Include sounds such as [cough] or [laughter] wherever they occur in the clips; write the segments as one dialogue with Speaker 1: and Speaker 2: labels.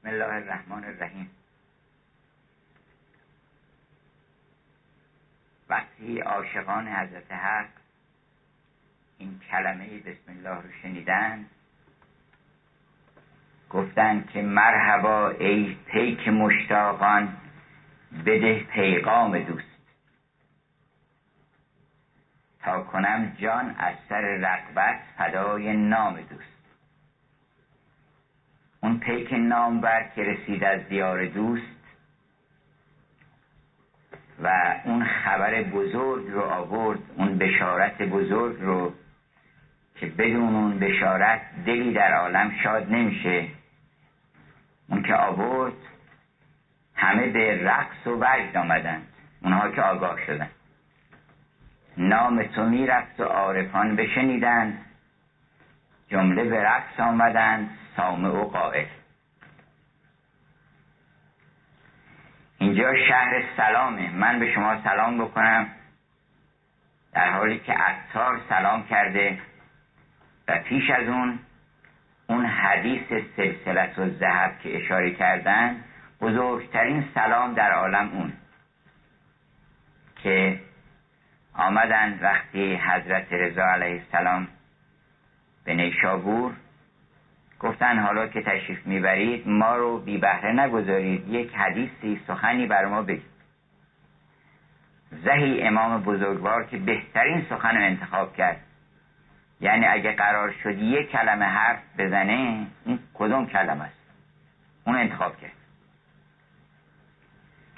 Speaker 1: بسم الله الرحمن الرحیم. وقتی عاشقان حضرت حق این کلمه بسم الله رو شنیدن گفتن که مرحبا ای پیک مشتاقان بده پیغام دوست. تا کنم جان از سر رقبت فدای نام دوست. اون پیک نامبر که رسید از دیار دوست و اون خبر بزرگ رو آورد اون بشارت بزرگ رو که بدون اون بشارت دلی در عالم شاد نمیشه. اون که آورد همه به رقص و وجد آمدند. اونها که آگاه شدند. نام تو می‌رفت و عارفان بشنیدند. جمله به رقص آمدند. سامع و قائل. اینجا شهر سلامه. من به شما سلام بکنم. در حالی که عطار سلام کرده و پیش از اون اون حدیث سلسلت و زهب که اشاره کردن بزرگترین سلام در عالم اون که آمدن وقتی حضرت رضا علیه السلام به نیشابور گفتن حالا که تشریف می‌برید ما رو بی بهره نگذارید. یک حدیثی سخنی بر ما بگید. زهی امام بزرگوار که بهترین سخن رو انتخاب کرد. یعنی اگه قرار شد یک کلمه حرف بزنه این کدوم کلمه است؟ اون انتخاب کرد.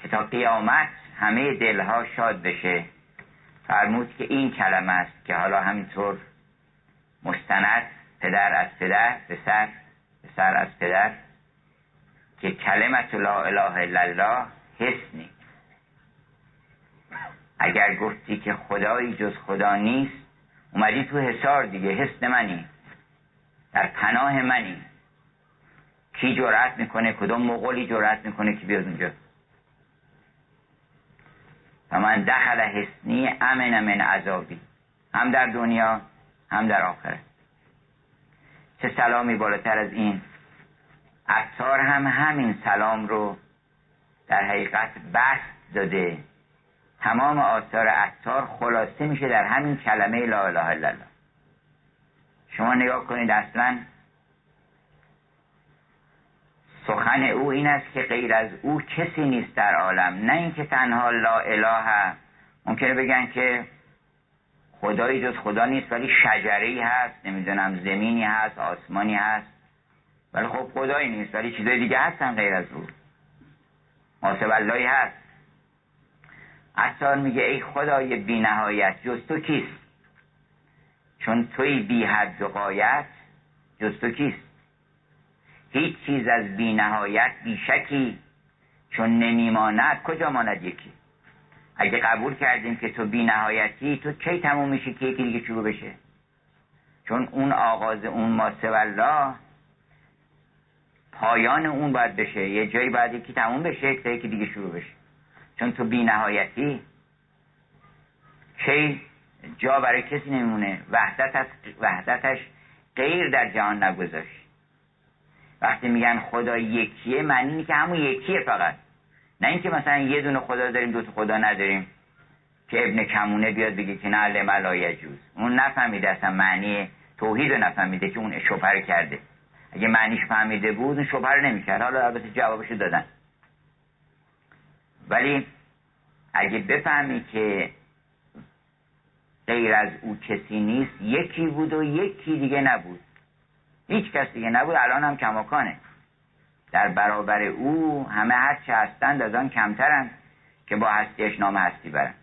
Speaker 1: که تا قیامت همه دلها شاد بشه فرمود که این کلمه است که حالا همینطور مستند پدر از پدر پسر پسر از پدر که کلمت لا اله الا الله حسنی اگر گفتی که خدایی جز خدا نیست اومدی تو حسار دیگه حسن منی. در پناه منی. کی جرأت می‌کنه؟ کدوم مغولی جرأت می‌کنه که بیاد اونجا؟ و من دخل حسنی امن من عذابی. هم در دنیا هم در آخرت. چه سلامی بالاتر از این؟ عطار هم همین سلام رو در حقیقت بست داده. تمام آثار عطار خلاصه میشه در همین کلمه لا اله الا الله. شما نگاه کنید اصلا سخن او این است که غیر از او کسی نیست در عالم. نه اینکه تنها لا اله ممکنه بگن که خدایی جز خدا نیست ولی شجری هست نمی‌دونم زمینی هست آسمانی هست. ولی خب خدایی نیست ولی چیزای دیگه هستن غیر از او. ماسب اللهی هست. اصلا میگه ای خدای بی نهایت جز تو کیست؟ چون توی بی حد و قایت جز تو کیست؟ هیچ چیز از بی نهایت بی شکی چون نمیماند کجا ماند یکی؟ اگه قبول کردیم که تو بی نهایتی تو کی تموم میشه که یکی دیگه شروع بشه؟ چون اون آغاز اون ماسه الله پایان اون باید بشه. یه جایی باید یکی تموم بشه که یکی دیگه شروع بشه. چون تو بی نهایتی کی جا برای کسی نمیمونه. وحدت وحدتش غیر در جهان نگذاشت. وقتی میگن خدا یکیه معنی که همون یکیه فقط. نه اینکه مثلا یه دونه خدا داریم دو تا خدا نداریم که ابن کمونه بیاد بگه که نه لم جوز. اون نفهمیده اصلا معنی توحید رو نفهمیده که اون شبهه کرده. اگه معنیش فهمیده بود اون شبهه نمی‌کرد. حالا البته جوابش دادن. ولی اگه بفهمی که غیر از او کسی نیست یکی بود و یکی دیگه نبود. هیچ کس دیگه نبود الان هم کماکانه. در برابر او همه هر چه هستند از آن کمترند که با هستیش نام هستی برند.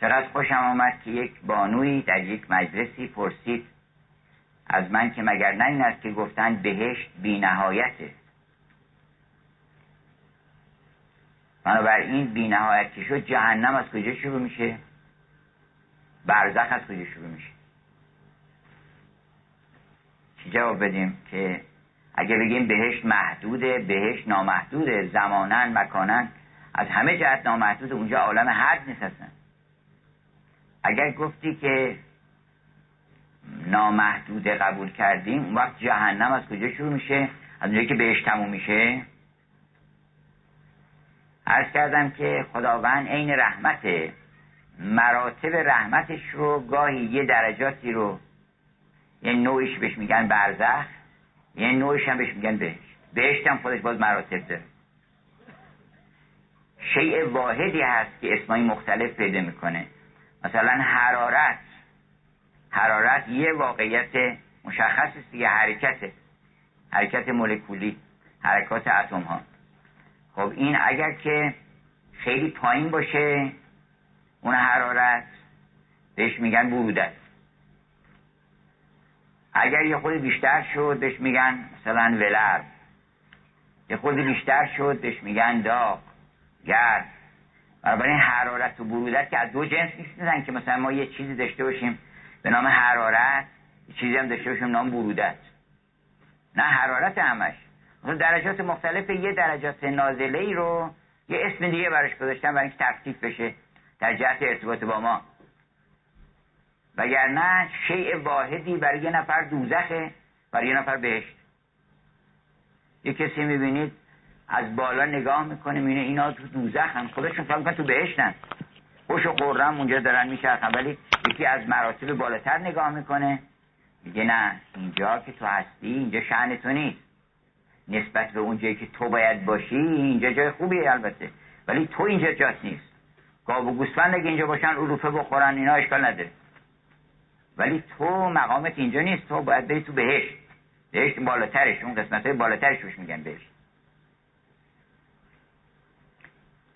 Speaker 1: چقدر خوشم آمد که یک بانوی در یک مجلسی پرسید از من که مگر نه این است که گفتند بهشت بی نهایته بنابراین بی نهایت که شد جهنم از کجا شروع میشه؟ برزخ از کجا شروع میشه؟ چی جواب بدیم که اگه بگیم بهشت محدوده بهشت نامحدوده زمانن مکانن از همه جهت نامحدود اونجا عالم حد نیست اگر گفتی که نامحدوده قبول کردیم اون وقت جهنم از کجا شروع میشه؟ از اونجایی که بهش تموم میشه. عرض کردم که خداوند عین رحمت مراتب رحمتش رو گاهی یه درجاتی رو یه نوعش بهش میگن برزخ یه نوعش هم بهش میگن بهشت. بهشت هم خودش باز مراتب داره. شیء واحدی هست که اسمایی مختلف پیدا می‌کنه. مثلا حرارت. حرارت یه واقعیت مشخص است دیگه حرکت. حرکت مولکولی حرکات اتم ها خب این اگر که خیلی پایین باشه اون حرارت بهش میگن برودت اگر یه خود بیشتر شد بهش میگن مثلا ولر. یه خود بیشتر شد بهش میگن داغ گرد. بنابراین حرارت و برودت که از دو جنس نیستن که مثلا ما یه چیزی داشته باشیم به نام حرارت یه چیزی هم داشته باشیم نام برودت. نه حرارت همش. درجات مختلف یه درجات نازله ای رو یه اسم دیگه براش گذاشتن برای اینکه تفکیک بشه در جهت ارتباط با ما. وگرنه شیء واحدی برای یه نفر دوزخه برای یه نفر بهشت. یه کسی می‌بینید از بالا نگاه می‌کنه می‌بینه اینا تو دوزخ هم خودشون فهم تو بهشتن. خوش و قرم اونجا دارن میچرخن ولی یکی از مراتب بالاتر نگاه می‌کنه. میگه نه اینجا که تو هستی اینجا شعن تو نیست. نسبت به اون جایی که تو باید باشی اینجا جای خوبیه البته. ولی تو اینجا جاست نیست. گاو و گوسفند اگه اینجا باشن اروپه بخورن اینا اشکال نداره. ولی تو مقامت اینجا نیست تو باید بری تو بهشت. بهشت بالاترش اون قسمت های بالاترش بهش میگن بهشت.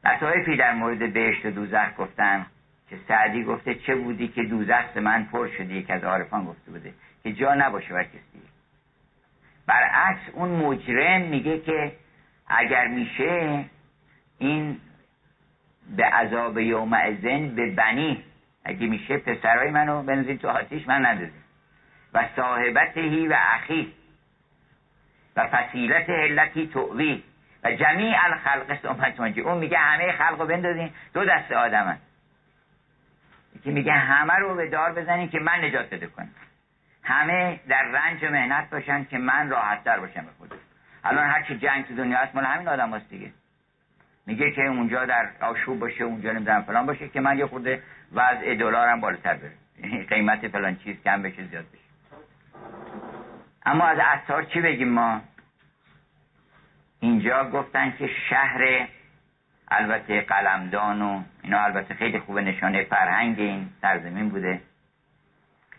Speaker 1: لطایفی در مورد بهشت و دوزخ گفتن که سعدی گفته چه بودی که دوزخ من پر شدی یک از عارفان گفته بوده که جا نباشه بر کسی. برعکس اون مجرم میگه که اگر میشه این به عذاب یوم ازن به بنی اگه میشه پسرای منو بنزین تو آتیش من ندازیم و صاحبتهی و اخی. و فصیلت هلتی تووی و جمیع الخلق. سمت اون میگه همه خلق رو بندازین. دو دست آدمن. که میگه همه رو به دار بزنین که من نجات بده کنم. همه در رنج و مهنت باشن که من راحت در باشم به خودم. الان هر چی جنگ تو دنیا هست مال همین آدم هست دیگه. میگه که اونجا در آشوب باشه اونجا نمی‌دونم فلان باشه که من یه خورده وضع دلارم بالاتر بره. قیمت فلان چیز کم بشه زیاد بشه. اما از عطار چی بگیم ما؟ اینجا گفتن که شهر البته قلمدان و اینا البته خیلی خوب نشانه فرهنگ این سرزمین بوده.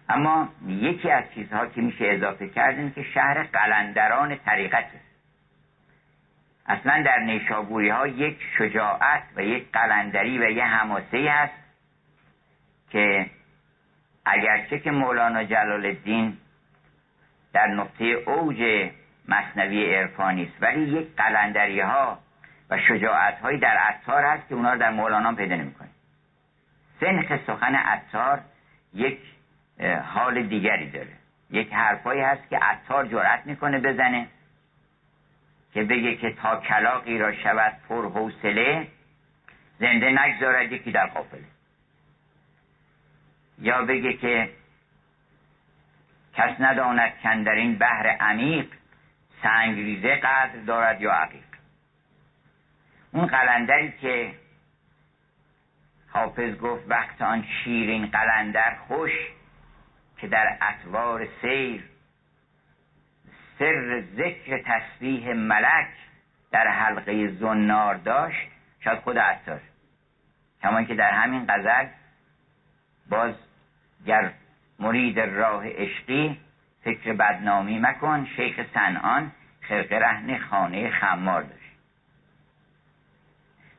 Speaker 1: اما یکی از چیزها که میشه اضافه کرد که شهر قلندران طریقته. اصلا در نیشابوری ها یک شجاعت و یک قلندری و یه حماسه هست که اگرچه که مولانا جلال الدین در نقطه اوج مصنوی عرفانی است ولی یک قلندری ها و شجاعت هایی در عطار هست که اونا رو در مولانا پیدا نمی‌کنه. سنخ سخن عطار یک حال دیگری داره. یک حرفایی هست که عطار جرأت می‌کنه بزنه. که بگه که تا کلاقی را شود پر حوصله زنده نگذارد یکی در قافله. یا بگه که کس نداند کن در این بحر عمیق سنگریزه قدر دارد یا عقیق. اون قلندری که حافظ گفت وقت آن شیرین قلندر خوش که در اطوار سیر سر ذکر تسبیح ملک در حلقه زنار داشت شاید خود عطار. کمان که در همین غزل باز گر مرید راه عشقی فکر بدنامی مکن شیخ سنان خرق رهن خانه خمار داشت.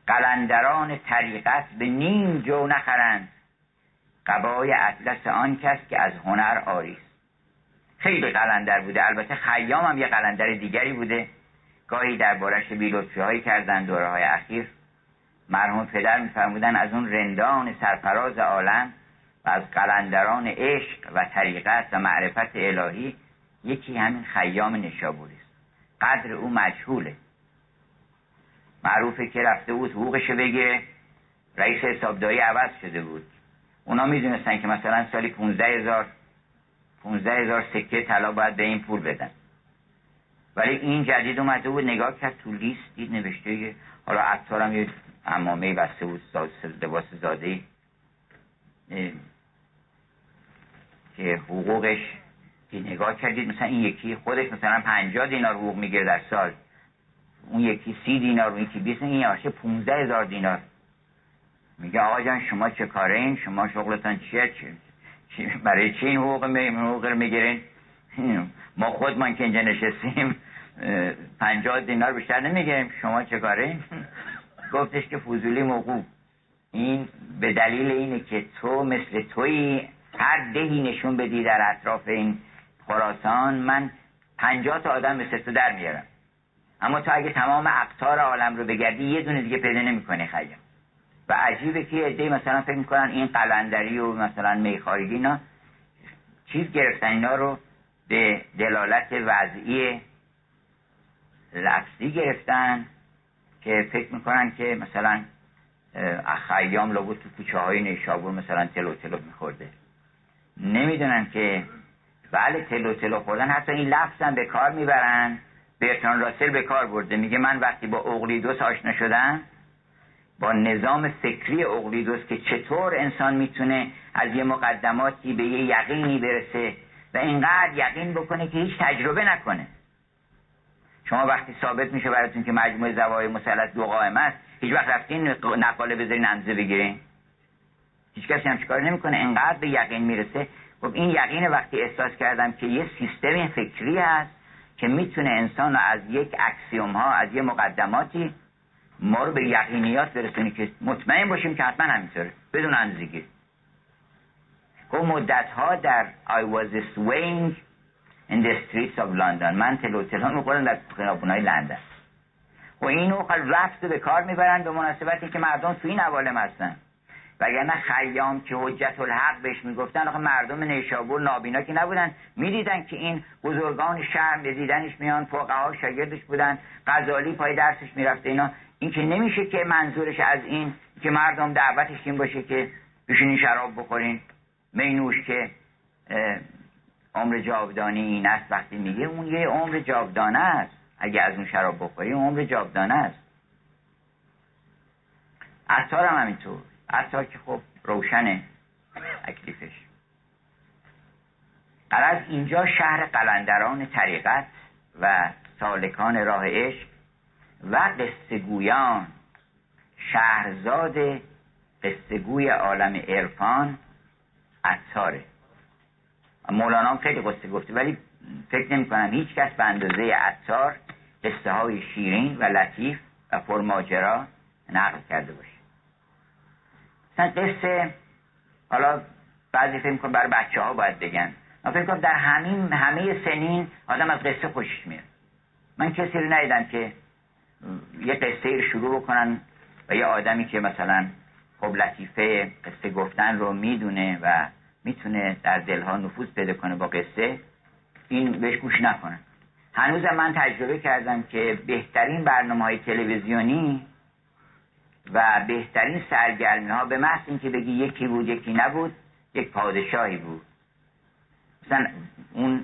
Speaker 1: قلندران طریقت به نیم جو نخرند. قبای اطلس آن کس که از هنر آریست. خیلی قلندر بوده. البته خیام هم یه قلندر دیگری بوده. گاهی در بارش بیلطفی هایی کردن دوره های اخیر. مرحوم پدر میفرمودن از اون رندان سرفراز عالم و از قلندران عشق و طریقت و معرفت الهی یکی همین خیام نشابوری است. قدر او مجهوله. معروفه که رفته بود حقوقش بگه. رئیس حسابداری عوض شده بود. اونا می‌دونستن که مثلا سالی 15 هزار 15 هزار سکه طلا باید به این پول بدن. ولی این جدید اومده بود نگاه کرد تو لیست دید نوشته حالا عطارم یه امامه بسته بود لباس زاده که حقوقش که نگاه کردید مثلا این یکی خودش مثلا پنجاه دینار حقوق می‌گیره در سال. اون یکی سی دینار اون یکی بیست این یارشه پونزده هزار دینار. میگه آقا جان شما چه کاره این؟ شما شغلتان چیه؟ چی؟ برای چی این حقوق, حقوق رو می‌گیرین؟ ما خودمان که اینجا نشستیم پنجاه دینار بیشتر نمی‌گیریم. شما چه کاره؟ [laughs] گفتش که فضولی موقوب این به دلیل اینه که تو مثل توی هر دهی نشون بدی در اطراف این خراسان من پنجاه تا آدم مثل تو در میارم. اما تو اگه تمام اقتار عالم رو بگردی یه دونه دیگه پیدا نمی‌کنی خیلی و عجیبه که عده مثلا فکر می‌کنن این قلندری و مثلا میخارگی اینا چیز گرفتن اینا رو به دلالت وضعی لفظی گرفتن که فکر می‌کنن که مثلا خیام لابد تو کوچه های نیشابور مثلا تلو تلو میخورده. نمی‌دونن که بله تلو تلو خوردن. حتی این لفظ هم به کار می‌برن. برتران راسل به کار برده. میگه من وقتی با اقلیدوس آشنا شدم با نظام فکری اقلیدوس که چطور انسان می‌تونه از یه مقدماتی به یه یقینی برسه و اینقدر یقین بکنه که هیچ تجربه نکنه. شما وقتی ثابت میشه براتون که مجموع زوایای مثلث دو قائم است هیچ وقت رفتین نقاله بذارین نمزه بگیرین. هیچ کسی هم چیکار نمی‌کنه انقدر به یقین می‌رسه. خب این یقین وقتی احساس کردم که یه سیستم فکری هست که می‌تونه انسان رو از یک اکسیوم ها از یه مقدماتی ما رو به یقینیات برسونی که مطمئن باشیم که حتما همینطوره. بدون اندازگی خب مدت ها در I was swaying in the streets of London. من تلو تلو می‌خورم در خیابون های لندن. و اینو رفت به کار می‌برن به مناسبتی که مردم تو این عوالم هستن. وگرنه خیام که حجت الحق بهش می‌گفتن آخه مردم نیشابور نابینا که نبودن. می‌دیدن که این بزرگان شهر به دیدنش میان فقها شاگردش بودن غزالی پای درسش می‌رفته اینا. این که نمیشه که منظورش از این که مردم دعوتش این باشه که بشینین شراب بخورین. مینوش که عمر جاودانی این است وقتی میگه اون یه عمر جاودانه است. اگه از اون شراب بخوری عمر جاودانه است. عطار هم همینطور عطار که خب روشنه اکلیفش قرار اینجا شهر قلندران طریقت و سالکان راه عشق و قصهگویان شهرزاد قصهگوی عالم عرفان عطاره مولانا هم خیلی قصه گفته ولی فکر نمی کنم هیچ کس به اندازه عطار قصه های شیرین و لطیف و پرماجرا نقل کرده باشه. مثلا قصه حالا بعضی فکر کنم برای بچه ها باید بگن. من فکر کنم در همین همه سنین آدم از قصه خوشش میاد. من کسی رو ندیدم که یه قصه رو شروع بکنن و یه آدمی که مثلا خب لطیفه قصه گفتن رو می‌دونه و می‌تونه در دلها نفوذ پیدا کنه با قصه این بهش گوش نکنن هنوزم من تجربه کردم که بهترین برنامه های تلویزیونی و بهترین سرگرمی ها به محض اینکه بگی یکی بود یکی نبود یک پادشاهی بود. مثلا اون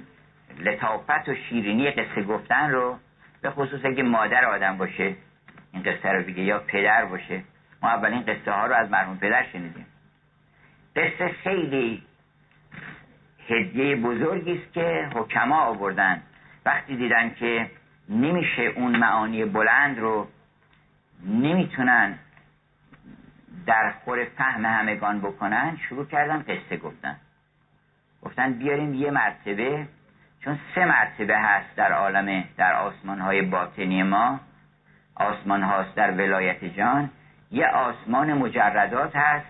Speaker 1: لطافت و شیرینی قصه گفتن رو به خصوص اگه مادر آدم باشه این قصه رو بگه یا پدر باشه ما اولین قصه ها رو از مرحوم پدر شنیدیم. قصه خیلی هدیه بزرگی است که حکما آوردن. وقتی دیدن که نمیشه اون معانی بلند رو نمی‌تونن در خور فهم همگان بکنن شروع کردن قصه گفتن. گفتن بیاریم یه مرتبه چون سه مرتبه هست در عالم در آسمان های باطنی ما. آسمان هاست در ولایت جان. یه آسمان مجردات هست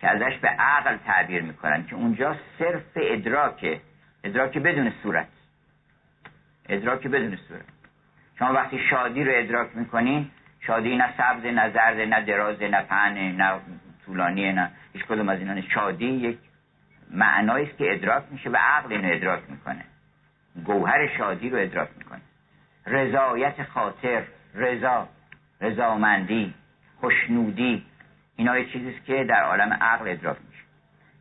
Speaker 1: که ازش به عقل تعبیر می‌کنن که اونجا صرف ادراکه. ادراک بدون صورت. ادراک بدون صورت. شما وقتی شادی رو ادراک می‌کنین شادی نه سبز نه زرد نه دراز نه پهن نه طولانی نه هیچ کدوم از اینا شادی یک معنایی است که ادراک میشه و عقل اینو ادراک می‌کنه. گوهر شادی رو ادراک می‌کنه. رضایت خاطر رضا رضامندی خوشنودی اینا یه چیزیست که در عالم عقل ادراک میشه.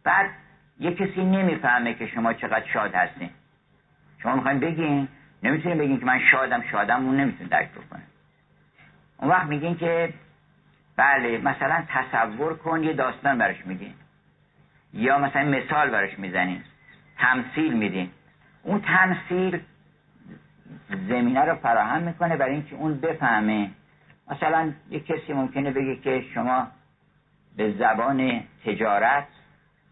Speaker 1: بعد یه کسی نمی‌فهمه که شما چقدر شاد هستین. شما می‌خوایم بگین؟ نمی‌تونیم بگیم که من شادم شادم اون نمی‌تونه درک بکنه. اون وقت میگین که بله مثلا تصور کن یه داستان براش میگین. یا مثلا مثال براش می‌زنین. تمثیل میدین. اون تمثیل زمینه رو فراهم می‌کنه برای اینکه اون بفهمه. مثلا یه کسی ممکنه بگه که شما به زبان تجارت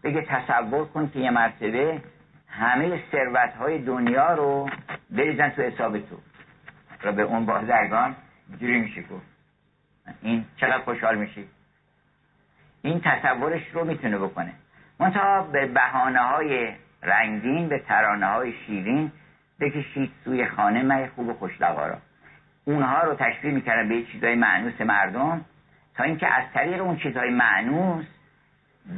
Speaker 1: بگه تصور کن که یه مرتبه همه ثروت های دنیا رو بریزن تو حساب تو. را به اون بازرگان. جوری میشه گفت. این چقدر خوشحال میشی؟ این تصورش رو می‌تونه بکنه. منتها به بحانه های رنگین به ترانه های شیرین بکشید سوی خانه مه خوب و خوشلقا را. اونها رو تشبیه می‌کردن به چیزهای معنوس مردم تا اینکه از طریق اون چیزهای معنوس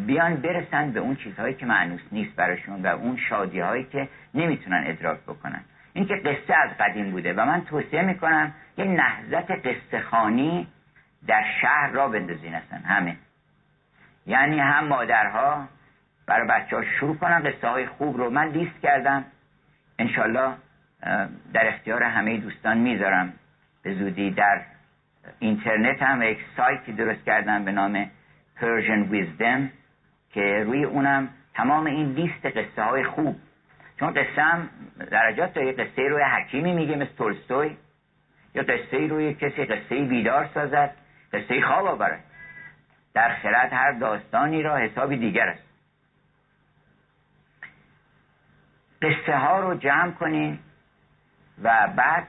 Speaker 1: بیان برسن به اون چیزهایی که معنوس نیست براشون و اون شادی هایی که نمی‌تونن ادراک بکنن. این که قصه از قدیم بوده و من توصیه می‌کنم یه نهزت قصه خانی در شهر را بندازین اصلا همه. یعنی هم مادرها برای بچه ها شروع کنن قصه های خوب رو. من لیست کردم. انشالله در اختیار همه دوستان می‌ذارم. به زودی در اینترنت هم یک سایتی درست کردم به نام Persian Wisdom که روی اونم تمام این لیست قصه های خوب چون قصه هم درجات داره قصه روی حکیمی میگه مثل تولستوی. یا قصه روی کسی قصه بیدار سازد قصه خواب آورد. در خرد هر داستانی را حسابی دیگر است. قصه ها رو جمع کنین و بعد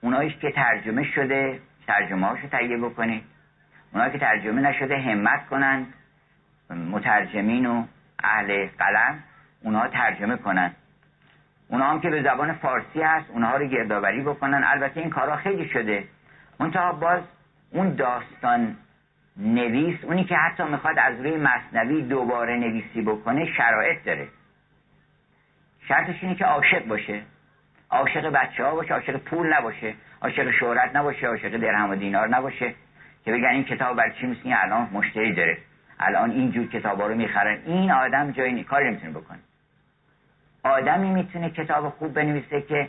Speaker 1: اونایش که ترجمه شده ترجمه هاشو تهیه بکنید اونایی که ترجمه نشده همت کنند مترجمین و اهل قلم اونها ترجمه کنن اونها هم که به زبان فارسی هست اونها رو گردآوری بکنن. البته این کارا خیلی شده. منتها باز اون داستان نویس اونی که حتی می‌خواد از روی مصنوی دوباره نویسی بکنه شرایط داره. شرطش اینه که عاشق باشه. عاشق بچه ها باشه عاشق پول نباشه عاشق شهرت نباشه عاشق درهم و دینار نباشه. که بگن این کتاب بر چی میسین الان مشتری داره. الان اینجور کتابا رو می‌خرن. این آدم جایی کاری نمی‌تونه بکنه. آدمی می‌تونه کتاب خوب بنویسه که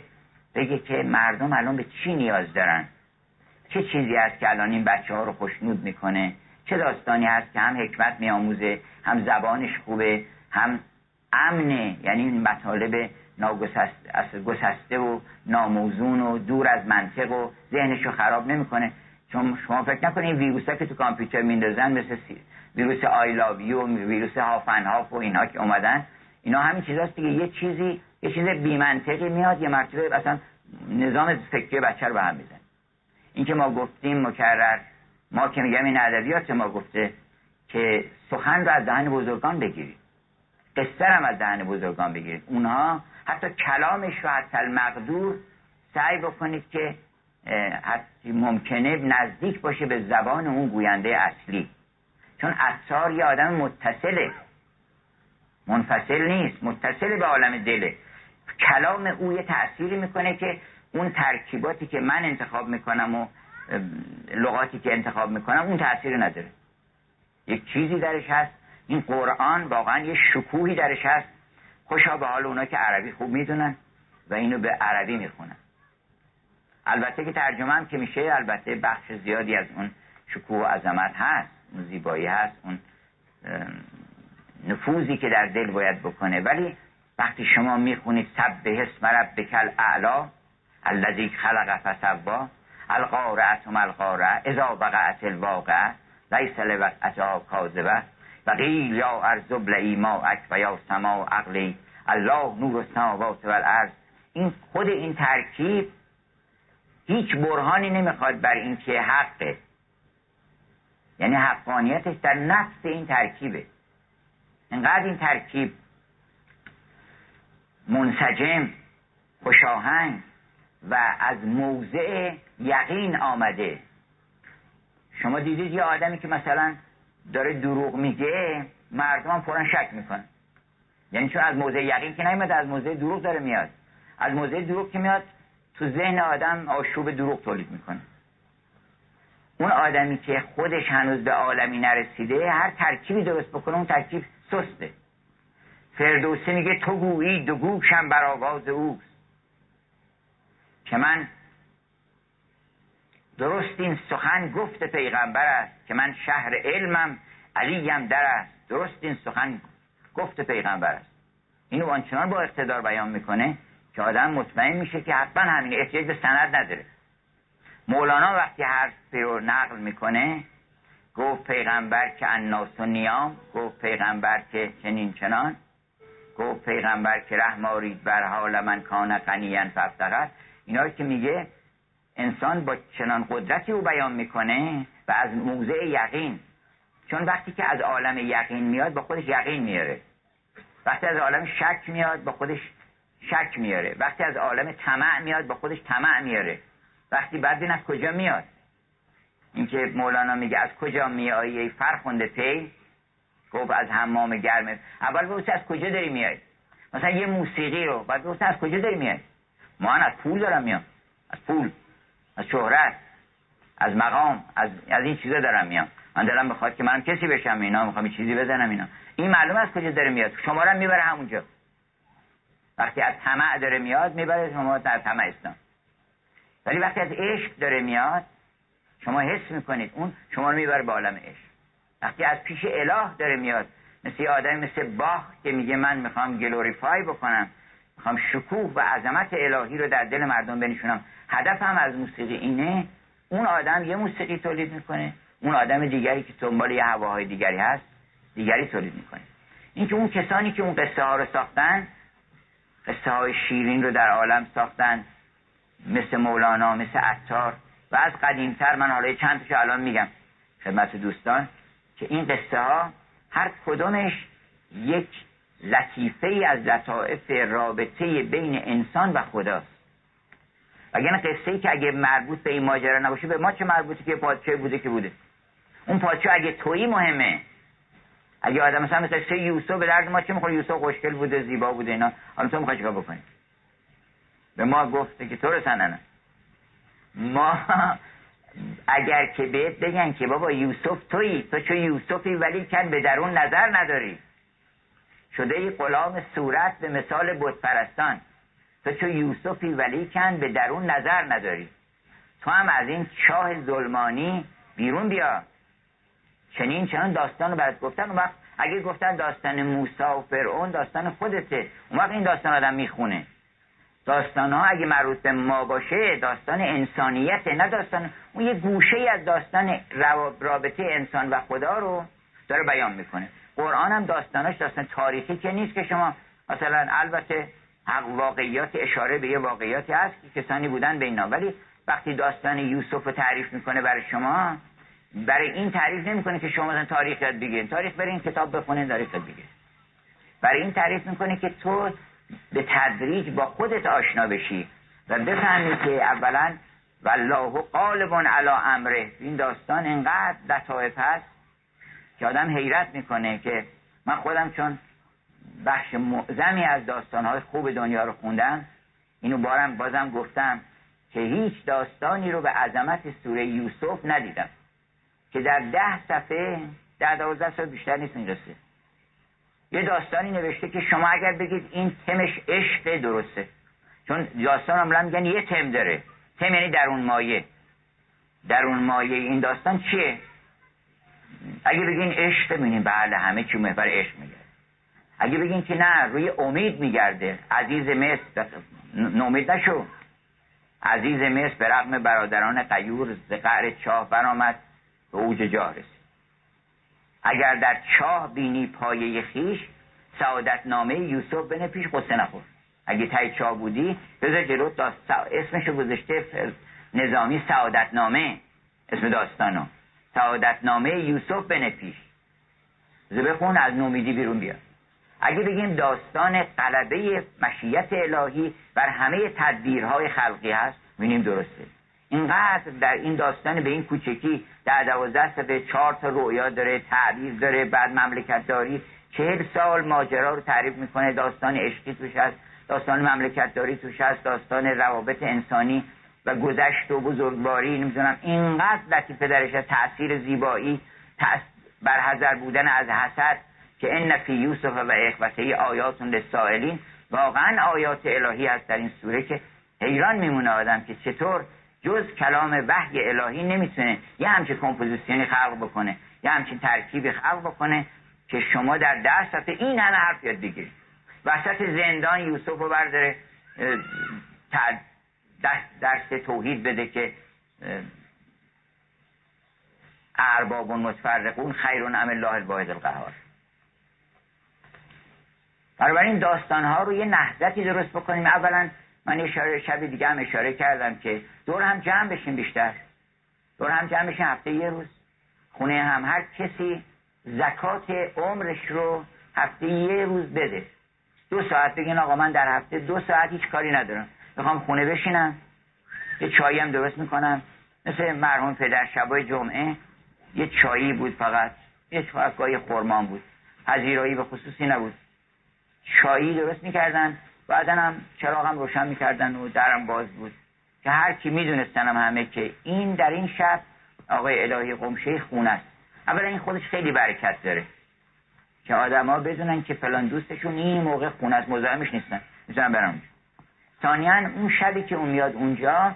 Speaker 1: بگه که مردم الان به چی نیاز دارن؟ چه چیزی هست که الان این بچه ها رو خوشنود می‌کنه؟ چه داستانی هست که هم حکمت میآموزه هم زبانش خوبه هم امنه؟ یعنی این مطالب ناگسسته و ناموزون و دور از منطق و ذهنش رو خراب نمی‌کنه. چون شما فکر نکنید ویروس که تو کامپیوتر میندازن مثل ویروس آیلاویو ویروس هافن هاف و اینا که اومدن اینا همین چیزاست دیگه. یه چیزی یه چیز بی منطقی میاد یه مرتبه اصلا نظام فکری بچه رو به هم میزن این که ما گفتیم مکرر ما که میگم این ادبیات ما گفته که سخن رو از دهن بزرگان بگیرید. قصه هم از دهن بزرگان بگیرید. اونها حتی کلامش رو حتی المقدور سعی بکنید که حتی ممکنه نزدیک باشه به زبان اون گوینده اصلی. چون اثار یه آدم متصله. منفصل نیست متصل به عالم دله. کلام او یه تأثیری می‌کنه که اون ترکیباتی که من انتخاب می‌کنم و لغاتی که انتخاب می‌کنم اون تأثیری نداره. یک چیزی درش هست. این قرآن واقعا یه شکوهی درش هست. خوشا به حال اونا که عربی خوب می‌دونن و اینو به عربی می‌خونن. البته که ترجمه هم که میشه البته بخش زیادی از اون شکوه و عظمت هست اون زیبایی هست اون نفوذی که در دل باید بکنه. ولی وقتی شما می‌خونید به اسم ربک الاعلا الذی خلق فسوا القارعه ما القارعه اذا وقعت الواقعه لیس لوقعتها کاذبه و قیل یا ارض ابلعی ماءک و یا سما عقلی الله نور السماوات و الارض این خود این ترکیب هیچ برهانی نمی‌خواد بر اینکه حقه. یعنی حقانیتش در نفس این ترکیبه. انقدر این ترکیب منسجم خوشاهنگ و از موضع یقین آمده. شما دیدید یه آدمی که مثلا داره دروغ میگه مردم فورا شک می‌کنن. یعنی چون از موضع یقین که نمیاد از موضع دروغ داره میاد. از موضع دروغ که میاد تو ذهن آدم آشوب دروغ تولید می‌کنه. اون آدمی که خودش هنوز به عالمی نرسیده هر ترکیبی درست بکنه اون ترکیب سسته فردوسی میگه تو گویی دو گوشم بر آواز اوست. که من درست این سخن گفت پیغمبر است که من شهر علمم علیم در است. درست این سخن گفت پیغمبر است. اینو آنچنان با اقتدار بیان می‌کنه که آدم مطمئن میشه که حتما همین احتیاج به سند نداره. مولانا وقتی حرف رو نقل می‌کنه گفت پیغمبر که الناس و نیام گفت پیغمبر که چنین چنان گفت پیغمبر که رحم آرید بر حال من کان قنیان فافتقر اینا که میگه انسان با چنان قدرتی او بیان می‌کنه و از موضع یقین چون وقتی که از عالم یقین میاد با خودش یقین میاره. وقتی از عالم شک میاد با خودش شک میاره. وقتی از عالم طمع میاد با خودش طمع میاره. وقتی بعد از کجا میاد. اینکه مولانا میگه از کجا میایی ای فرخنده پی؟ گفت از حمام گرمه اول بگوست از کجا داری میای؟ مثلا یه موسیقی رو. بعد بگوست از کجا داری میای؟ ما از پول دارم میام. از پول. از شهرت. از مقام. از, از این چیزا دارم میام. من دلم بخواد که من کسی بشم. اینا می‌خوام چیزی بزنم اینا. این معلوم از کجا داره میاد. شما رو می‌بره همونجا. وقتی از طمع داره میاد می‌بره شما در طمع ولی وقتی از عشق داره میاد شما حس می‌کنید. اون شما رو می‌بره به عالم عشق وقتی از پیش اله داره میاد مثل آدم مثل باخ که میگه من می‌خوام گلوریفای بکنم می‌خوام شکوه و عظمت الهی رو در دل مردم بنشونم. هدفم از موسیقی اینه اون آدم یه موسیقی تولید می‌کنه اون آدم دیگری که دنبال یه هواهای دیگری هست دیگری تولید می‌کنه. اینکه اون کسانی که اون قصه ها رو ساختن قصه های شیرین رو در عالم ساختن مثل مولانا مثل عطار و از قدیمتر من حالا چند تاشو الان میگم. خدمت دوستان که این قصه ها هر کدومش یک لطیفه ای از لطائف رابطه بین انسان و خداست وگرنه قصه ای که اگه مربوط به این ماجرا نباشه به ما چه مربوطه که پادشاه بوده که بوده؟ اون پادشاه اگه تویی مهمه. اگه آدم مثلا مثل قصه یوسف به درد ما چه می‌خوره؟ یوسف خوشگل بوده زیبا بوده اینا. حالا تو می‌خوای چیکار بکنی؟ به ما گفته که تو رو ما [laughs] اگر که بهت بگن که بابا یوسف تویی تو چه یوسفی ولی کن به درون نظر نداری. شده ای غلام صورت به مثال بود پرستان تو چه یوسفی ولی کن به درون نظر نداری. تو هم از این چاه ظلمانی بیرون بیا. چنین چنان داستان رو برات گفتن اون وقت اگه گفتن داستان موسا و فرعون داستان خودته. اون وقت این داستان آدم می‌خونه. داستان ها اگه مربوط به ما باشه داستان انسانیت نه داستان اون یه گوشه از داستان رابطه انسان و خدا رو داره بیان می‌کنه. قرآن هم داستاناش داستان تاریخی که نیست که شما مثلا البته حق واقعیات اشاره به یه واقعیاتی هست که کسانی بودن به اینا. ولی وقتی داستان یوسف رو تعریف می‌کنه برای شما برای این تعریف نمی‌کنه که شما مثلا تاریخ یاد بگیرید تاریخ برین کتاب بخونید تاریخ یاد بگیرید برای این تعریف می‌کنه که تو به تدریج با خودت آشنا بشی و بفهمی که اولا والله قالب علی امره. این داستان اینقدر لطایف هست که آدم حیرت می‌کنه که من خودم چون بخش معظمی از داستانهای خوب دنیا رو خوندم اینو بارم بازم گفتم که هیچ داستانی رو به عظمت سوره یوسف ندیدم که در ده صفحه در دوازده سال بیشتر نیست می‌رسه یه داستانی نوشته که شما اگر بگید این تمش عشق درسته. چون داستان عملا میگن یه تم داره. تم یعنی درون مایه. درون مایه این داستان چیه؟ اگه بگین عشق ببینین بله همه چی محور عشق میگه اگه بگین که نه روی امید میگرده. عزیز مصر نومید نشو. عزیز مصر به رغم برادران قیور ز قعر چاه برآمد به اوج جاه اگر در چاه بینی پایه خیش سعادت نامه یوسف بنه پیش قصه نخور. اگه تای چاه بودی بذار جلو داست... اسمشو گذاشته نظامی سعادت نامه اسم داستانو. سعادت نامه یوسف بنه پیش. بخون از نومیدی بیرون بیاد اگه بگیم داستان قلبه مشیت الهی بر همه تدبیرهای خلقی هست بینیم درسته. اینقدر در این داستان به این کوچکی در دوازده به چهار تا رویا داره تعبیر داره بعد مملکت داری. چهل سال ماجرا رو تعریف می‌کنه داستان عشقی توش هست داستان مملکت داری توش هست داستان روابط انسانی و گذشت و بزرگواری نمی‌دونم. اینقدر لطیفه درش از تاثیر زیبایی بر حذر بودن از حسد که ان فی یوسف و اخوته آیات للسائلین. واقعا آیات الهی هست در این سوره که حیران میمونه آدم که چطور جز کلام وحی الهی نمی‌تونه یه همچین کمپوزیسیونی خلق بکنه یه همچین ترکیبی خلق بکنه که شما در درس این همه حرف یاد بگیرید. وسط زندان یوسف رو برداره درس توحید بده که ارباب متفرقون خیرون ام الله الواحد القهار. این داستان ها رو یه نهضتی درست بکنیم. اولا من اشاره شب دیگه هم اشاره کردم که دور هم جمع بشیم بیشتر. دور هم جمع بشیم هفته یه روز. خونه هم هر کسی زکات عمرش رو هفته یه روز بده. دو ساعت بگین آقا من در هفته دو ساعت هیچ کاری ندارم. می‌خوام خونه بشینم. یه چایی هم درست می‌کنم. مثل مرحوم پدر شبای جمعه یه چایی بود فقط. یه گاهی خورمان بود. پذیرایی به خصوصی نبود. چایی درست می‌کردن. بعدا هم چراغم روشن می‌کردن و درم باز بود. که هر کی میدونستنم همه که این در این شب آقای الهی قمشه خون است. اولا این خودش خیلی برکت داره. که آدما بدونن که فلان دوستشون این موقع خون است مزاحمش نیستن. می‌تونن برن. ثانیا اون شبی که اون میاد اونجا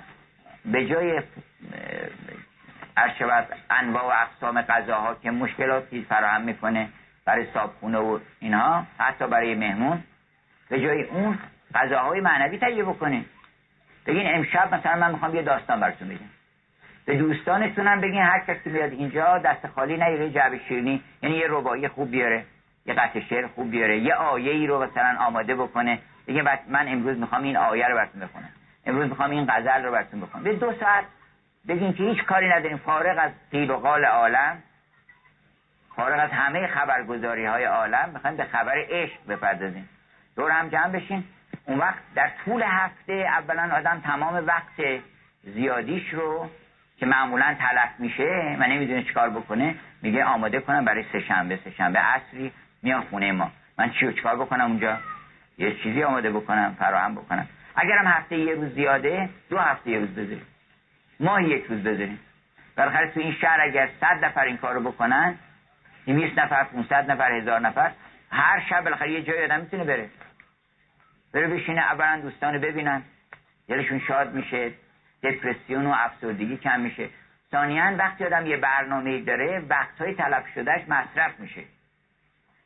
Speaker 1: به جای ارشبت انواع و اقسام غذاها که مشکلاتی فراهم می‌کنه برای صابخونه و اینها حتی برای مهمون به جای اون غذاهای معنوی تهیه بکنین بگین امشب مثلا من می‌خوام یه داستان براتون بگم. به دوستانتونم بگین هر کسی بیاد اینجا دست خالی نیاره جعب شیرینی یعنی یه ربایی خوب بیاره یه قطع شعر خوب بیاره یه آیه ای رو مثلا آماده بکنه. بگه من امروز می‌خوام این آیه رو براتون بخونم. امروز می‌خوام این غزل رو براتون بخونم. به دو ساعت بگین که هیچ کاری نداریم. فارغ از قیل و قال عالم فارغ از همه خبرگزاری های عالم می‌خوایم به خبر عشق بپردازیم. دور هم جمع بشین اون وقت در طول هفته اولا آدم تمام وقت زیادیش رو که معمولا تلف میشه و نمی‌دونه چیکار بکنه میگه آماده کنم برای سه شنبه سه شنبه عصری میان خونه ما. من چی چیکار بکنم اونجا؟ یه چیزی آماده بکنم فراهم بکنم. اگرم هفته یه روز زیاده دو هفته یه روز بذاریم. ماه یک روز بذاریم. بالاخره تو این شهر اگر صد نفر این کارو بکنن 200 نفر 500 نفر هزار نفر هر شب بالاخره یه جای آدم می‌تونه بره. بره بشینه اولا دوستان ببینن. دلشون شاد میشه دپرسیون و افسردگی کم میشه. ثانیا وقتی آدم یه برنامه داره وقتهای تلف شدهش مصرف میشه.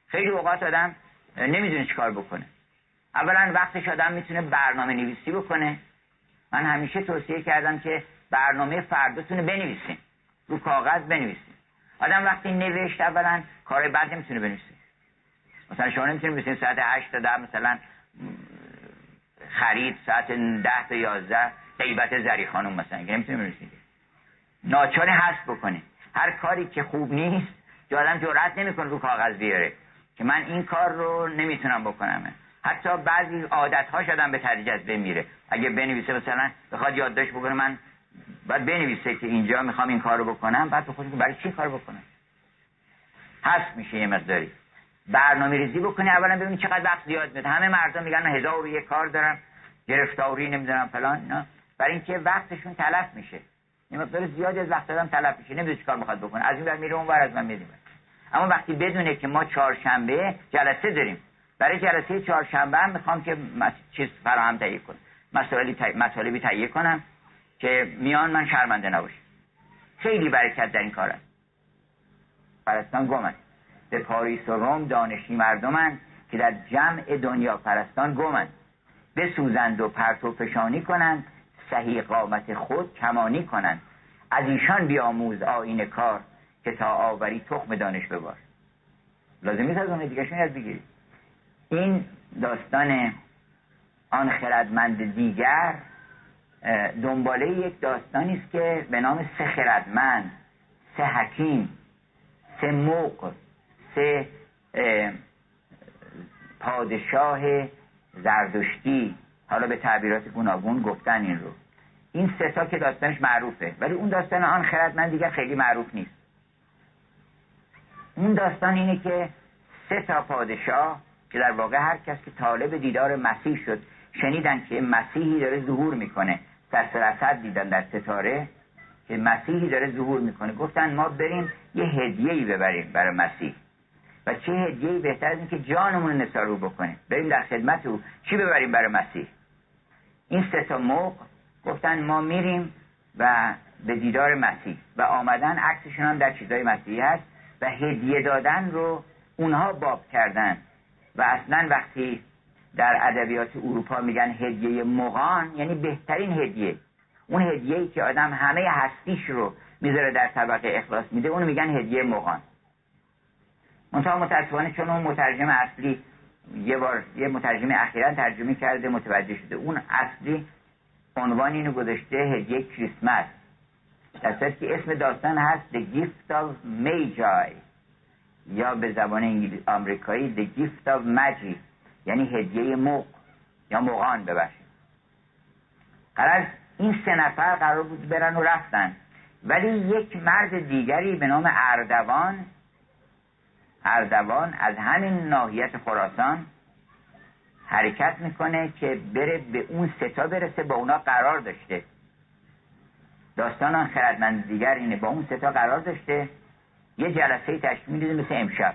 Speaker 1: خیلی اوقات آدم نمی‌دونه چیکار بکنه. اولا وقتش آدم می‌تونه برنامه نویسی بکنه. من همیشه توصیه کردم که برنامه فرداتون رو بنویسین. رو کاغذ بنویسین. آدم وقتی نوشت اولا کار بد نمی‌تونه بنویسه. مثلا شما نمی‌تونید بسید ساعت هشت تا ده مثلا خرید ساعت ده تا یازده غیبت زری خانم مثلا که نمی‌تونه بنویسید ناچاری هست بکنه هر کاری که خوب نیست که آدم جرأت نمی‌کنه رو کاغذ بیاره. که من این کار رو نمی‌تونم بکنم. حتی بعضی عادت ها شدن به تدریج از بمیره اگه بنویسه مثلا بخواد یادداشت بکنه من بعد بنویسه که اینجا می‌خوام این کارو بکنم بعد به که برای چی کار بکنم؟ هست میشه یه مقداری. برنامه ریزی بکنی اولا ببینی چقدر وقت زیاد میاد همه مردم میگن هزار و یک کار دارم گرفتاری نمی‌دونم فلان اینا. برای اینکه وقتشون تلف میشه. یه مقدار زیادی از وقت دادم تلف میشه. نمی‌دونه چیکار می‌خواد بکنه. از این ور میره اون ور از من میره. اما وقتی بدونه که ما چهارشنبه جلسه داریم برای جلسه چهارشنبه هم می‌خوام که چیز فراهم تهیه کنم. مطالبی تهیه کنم که میان من شرمنده نباشم. خیلی برکت در این کار است. پرستان به پاریس و روم دانشی مردمن که در جمع دنیا پرستان گمن بسوزند و پرتو فشانی کنند صحیح قامت خود کمانی کنند. از ایشان بیاموز آین کار که تا آوری تخم دانش ببار. لازم نیست از اون دیگه یاد بگیرید این داستان آن خردمند دیگر دنباله یک داستانی است که به نام سه خردمند سه حکیم سه موق سه پادشاه زردشتی. حالا به تعبیرات گوناگون گفتن این رو. این سه تا که داستانش معروفه ولی اون داستان آن خردمند دیگر خیلی معروف نیست. اون داستان اینه که سه تا پادشاه که در واقع هر کس که طالب دیدار مسیح شد شنیدن که مسیحی داره ظهور می‌کنه. در سراسد دیدن در ستاره که مسیحی داره ظهور می‌کنه. گفتن ما بریم یه هدیه‌ای ببریم برای مسیح. و چه هدیه‌ای بهتر از این که جانمون نثار رو بکنیم بریم در خدمت او. چی ببریم برای مسیح؟ این سه تا موق گفتن ما میریم و به دیدار مسیح. و آمدن عکسشون هم در چیزای مسیحی هست و هدیه دادن رو اونها باب کردن. و اصلا وقتی در ادبیات اروپا میگن هدیه مغان یعنی بهترین هدیه. اون هدیه ای که آدم همه هستیش رو می‌ذاره در طبقه اخلاص میده اونو میگن هدیه مغان. منتها متاسفانه چون اون مترجم اصلی یه بار یه مترجم اخیرا ترجمه کرده متوجه شده. اون اصلی عنوان اینو گذاشته هدیه کریسمس. در که اسم داستان هست The Gift of Magi. یا به زبان انگلیسی آمریکایی The Gift of Magi. یعنی هدیه موق. یا موقان ببخشید. قرار این سه نفر قرار بود برن و رفتن. ولی یک مرد دیگری به نام اردوان اردوان از همین ناحیت خراسان حرکت می‌کنه که بره به اون ستا برسه با اونا قرار داشته. داستان آن خردمند دیگر اینه با اون ستا قرار داشته. یه جلسه تشکیل میده مثل امشب.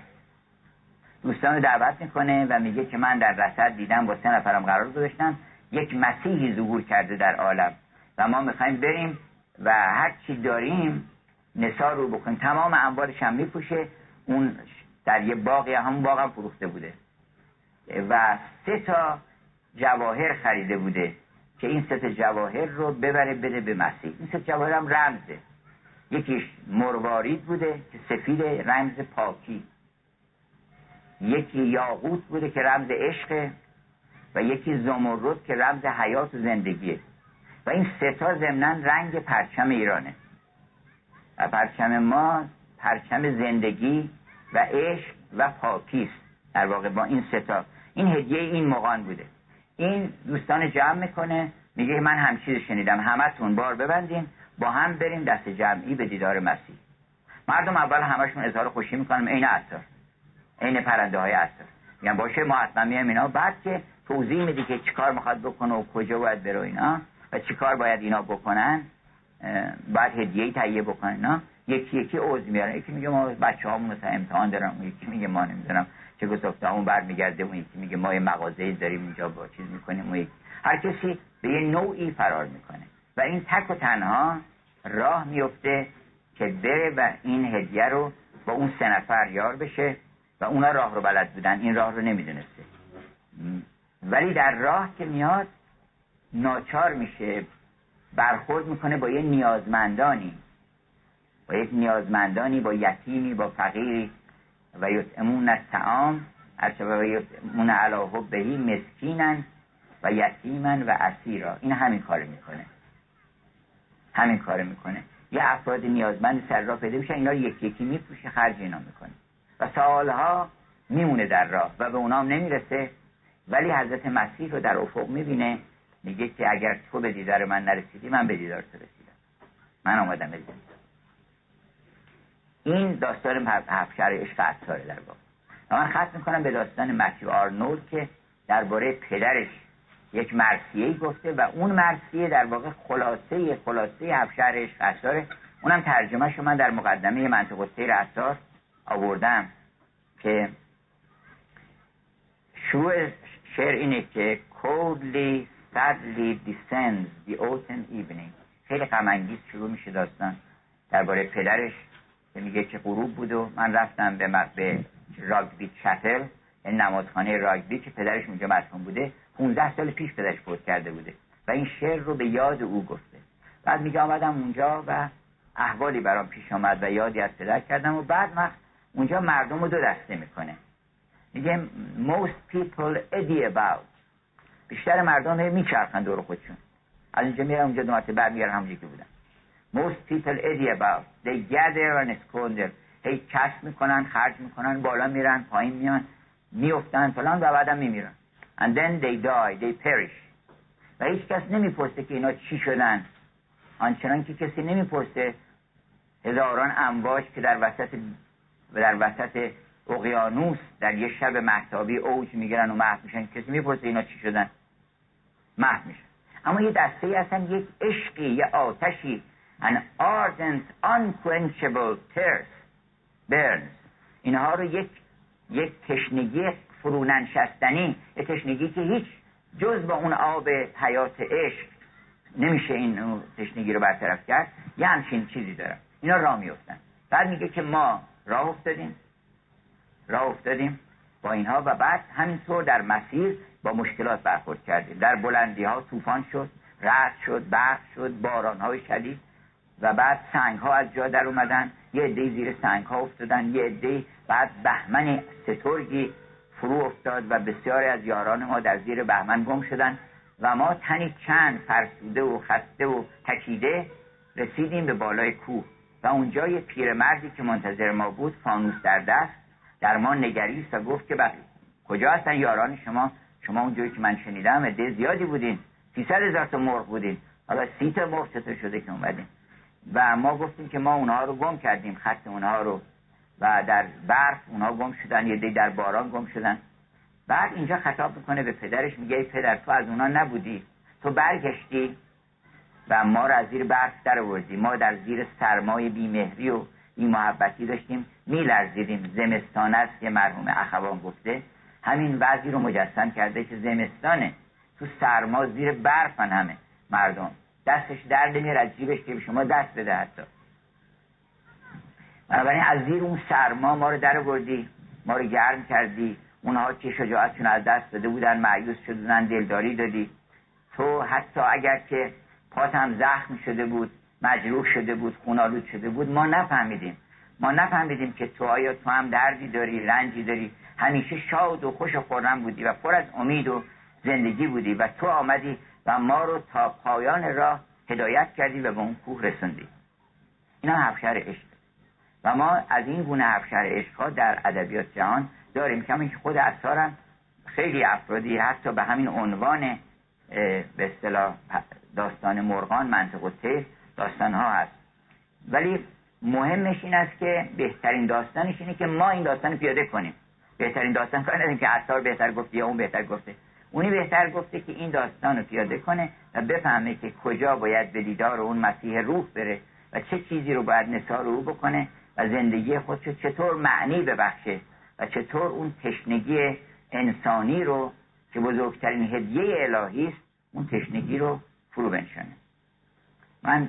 Speaker 1: دوستان رو دعوت می‌کنه و میگه که من در رسد دیدم با سه نفرم قرار گذاشتم. یک مسیحی ظهور کرده در عالم و ما می‌خوایم بریم و هر چی داریم نثار رو بکنیم تمام اموالش هم میپوشه. اون در یه باغ هم فروخته بوده. و سه تا جواهر خریده بوده که این سه تا جواهر رو ببره بده به مسیح. این سه جواهر هم رمزه. یکیش مروارید بوده که سفید رمز پاکی. یکی یاقوت بوده که رمز عشقه و یکی زمرد که رمز حیات و زندگیه. و این سه تا ضمنا رنگ پرچم ایرانه. و پرچم ما پرچم زندگی و عشق و پاکیست. در واقع با این ستا این هدیه این مقان بوده. این دوستان جمع می‌کنه میگه من هم چیز شنیدم. همتون بار ببندین با هم بریم دست جمعی به دیدار مسیح. مردم اول همشون اظهار خوشی می‌کنن. عین عطار. عین پرنده های عطار. میگن باشه ما حتما میایم اینا. بعد که توضیح میدی که چیکار می‌خواد بکنه و کجا باید بره اینا و چیکار باید اینا بکنن بعد هدیه تهیه بکنن اینا. یکی یکی عوض میارن. یکی میگه ما بچه هامون مثلا امتحان دارن یکی میگه ما نمی‌دونم چه گذاشته اون برمیگرده اون یکی میگه ما یه مغازه داریم اینجا با چیز می‌کنیم اون هر کسی به یه نوعی فرار می‌کنه. و این تک و تنها راه میفته که بره و این هدیه رو با اون سه نفر یار بشه و اونا راه رو بلد بودن. این راه رو نمی‌دونسته. ولی در راه که میاد ناچار میشه برخورد می‌کنه با یه نیازمندانی. با یک نیازمندانی با یتیمی با فقیری و یطعمون از تعام و یطعمون علا بهی مسکینن و یتیمن و اسیرا. این همین کار می‌کنه. همین کار می‌کنه. یه افراد نیازمند سر راه پیدا میشن اینا یکی یکی میپوشه خرج اینا می‌کنه. و سالها میمونه در راه و به اونام نمی‌رسه. ولی حضرت مسیح رو در افق می‌بینه. میگه که اگر تو به دیدار من نرسیدی من به دیدار تو رسیدم. من آمدم به این داستان هفشر عشق عطاره در واقع. من ختم می‌کنم به داستان متیو آرنولد که درباره پدرش یک مرسیه گفته و اون مرسیه در واقع خلاصه خلاصه هفشر عشق عطاره اونم ترجمه شو من در مقدمه منطقه سیر عطار آوردم که شروع شعر اینه که coldly sadly descends the autumn evening. خیلی غمانگیز شروع میشه داستان درباره پدرش. که میگه که غروب بود و من رفتم به به راگبی چپل یعنی نمازخانه راگبی که پدرش اونجا مسکن بوده 15 سال پیش پدرش فوت کرده بوده و این شعر رو به یاد او گفته. بعد میگه آمدم اونجا و احوالی برام پیش آمد و یادی از پدر کردم و بعد وقت اونجا مردم رو دو دسته می‌کنه. میگه most people eddy about. بیشتر مردم میچرخن دور خودشون. از اینجا میرن اونجا دو مرتبه برمیگردن همونجا که بودن. Most people eddy about. They gather and squander. هی کسب می‌کنن خرج می‌کنن بالا میرن پایین میان میفتن فلان و بعدم میمیرن. And then they die. They perish. و هیچ کس نمی‌پرسه که اینا چی شدن. آنچنان که کسی نمی‌پرسه هزاران امواج که در وسط در وسط اقیانوس در یه شب محتابی اوج می‌گیرن و محو میشن کسی می‌پرسه اینا چی شدن. محو میشن. اما یه دسته ای هستن یک عشقی یه آتشی an ardent unquenchable thirst burns. اینها رو یک یک تشنگی فروننشستنی یک تشنگی که هیچ جز با اون آب حیات عشق نمیشه این تشنگی رو برطرف کرد. یه همچین چیزی دارم اینا راه میفتن بعد میگه که ما راه افتادیم. راه افتادیم با اینها و بعد همینطور در مسیر با مشکلات برخورد کردیم. در بلندی ها طوفان شد رعد شد برق شد باران های شدید. و بعد سنگ ها از جا در اومدن. یه عده زیر سنگ ها افتادن. یه عده بعد بهمن سترگی فرو افتاد و بسیاری از یاران ما در زیر بهمن گم شدن و ما تنی چند فرسوده و خسته و تکیده رسیدیم به بالای کوه. و اونجا یه پیرمردی که منتظر ما بود فانوس در دست در ما نگریست و گفت که بله کجا هستن یاران شما؟ شما اونجایی که من شنیدم عده زیادی بودین. 300 هزار تا مرغ بودین. حالا سی تا مرغ شده که اومدین؟ و ما گفتیم که ما اونها رو گم کردیم خط اونها رو. و در برف اونها گم شدن یه دی در باران گم شدن. بعد اینجا خطاب می‌کنه به پدرش میگه ای پدر تو از اونها نبودی. تو برگشتی و ما رو از زیر برف در آوردی ما در زیر سرمای بیمهری و این محبتی داشتیم. میلرزیدیم. زمستان است که مرحوم اخوان گفته. همین وضعی رو مجسم کرده که زمستانه. تو سرما زیر برفن همه مردم. دستش درد نمیاد از جیبش که شما دست بده حتی. بنابراین از زیر اون سرما ما رو در بردی ما رو گرم کردی اونها که شجاعتشون از دست داده بودن معیوس شدن دلداری دادی. تو حتی اگر که پات هم زخم شده بود مجروح شده بود خونالود شده بود ما نفهمیدیم. ما نفهمیدیم که تو آیا تو هم دردی داری رنجی داری. همیشه شاد و خوش و خورم بودی و پر از امید و زندگی بودی و تو آمدی و ما رو تا پایان راه هدایت کردی و به اون کوه رسوندی اینا هفشر عشق. و ما از این گونه هفشر عشق ها در ادبیات جهان داریم کمی که خود اثارم خیلی افرادی حتی به همین عنوان به اصطلاح داستان مرغان منطق و تیف داستان ها هست. ولی مهمش این است که بهترین داستانش اینه که ما این داستان پیاده کنیم. بهترین داستان کار که اثار بهتر گفته یا اون بهتر گفته. اونی بهتر گفته که این داستان رو پیاده کنه و بفهمه که کجا باید به دیدار اون مسیح روح بره و چه چیزی رو باید نثار او بکنه و زندگی خودشو چطور معنی ببخشه و چطور اون تشنگی انسانی رو که بزرگترین هدیه الهی است اون تشنگی رو فرو بنشانه. من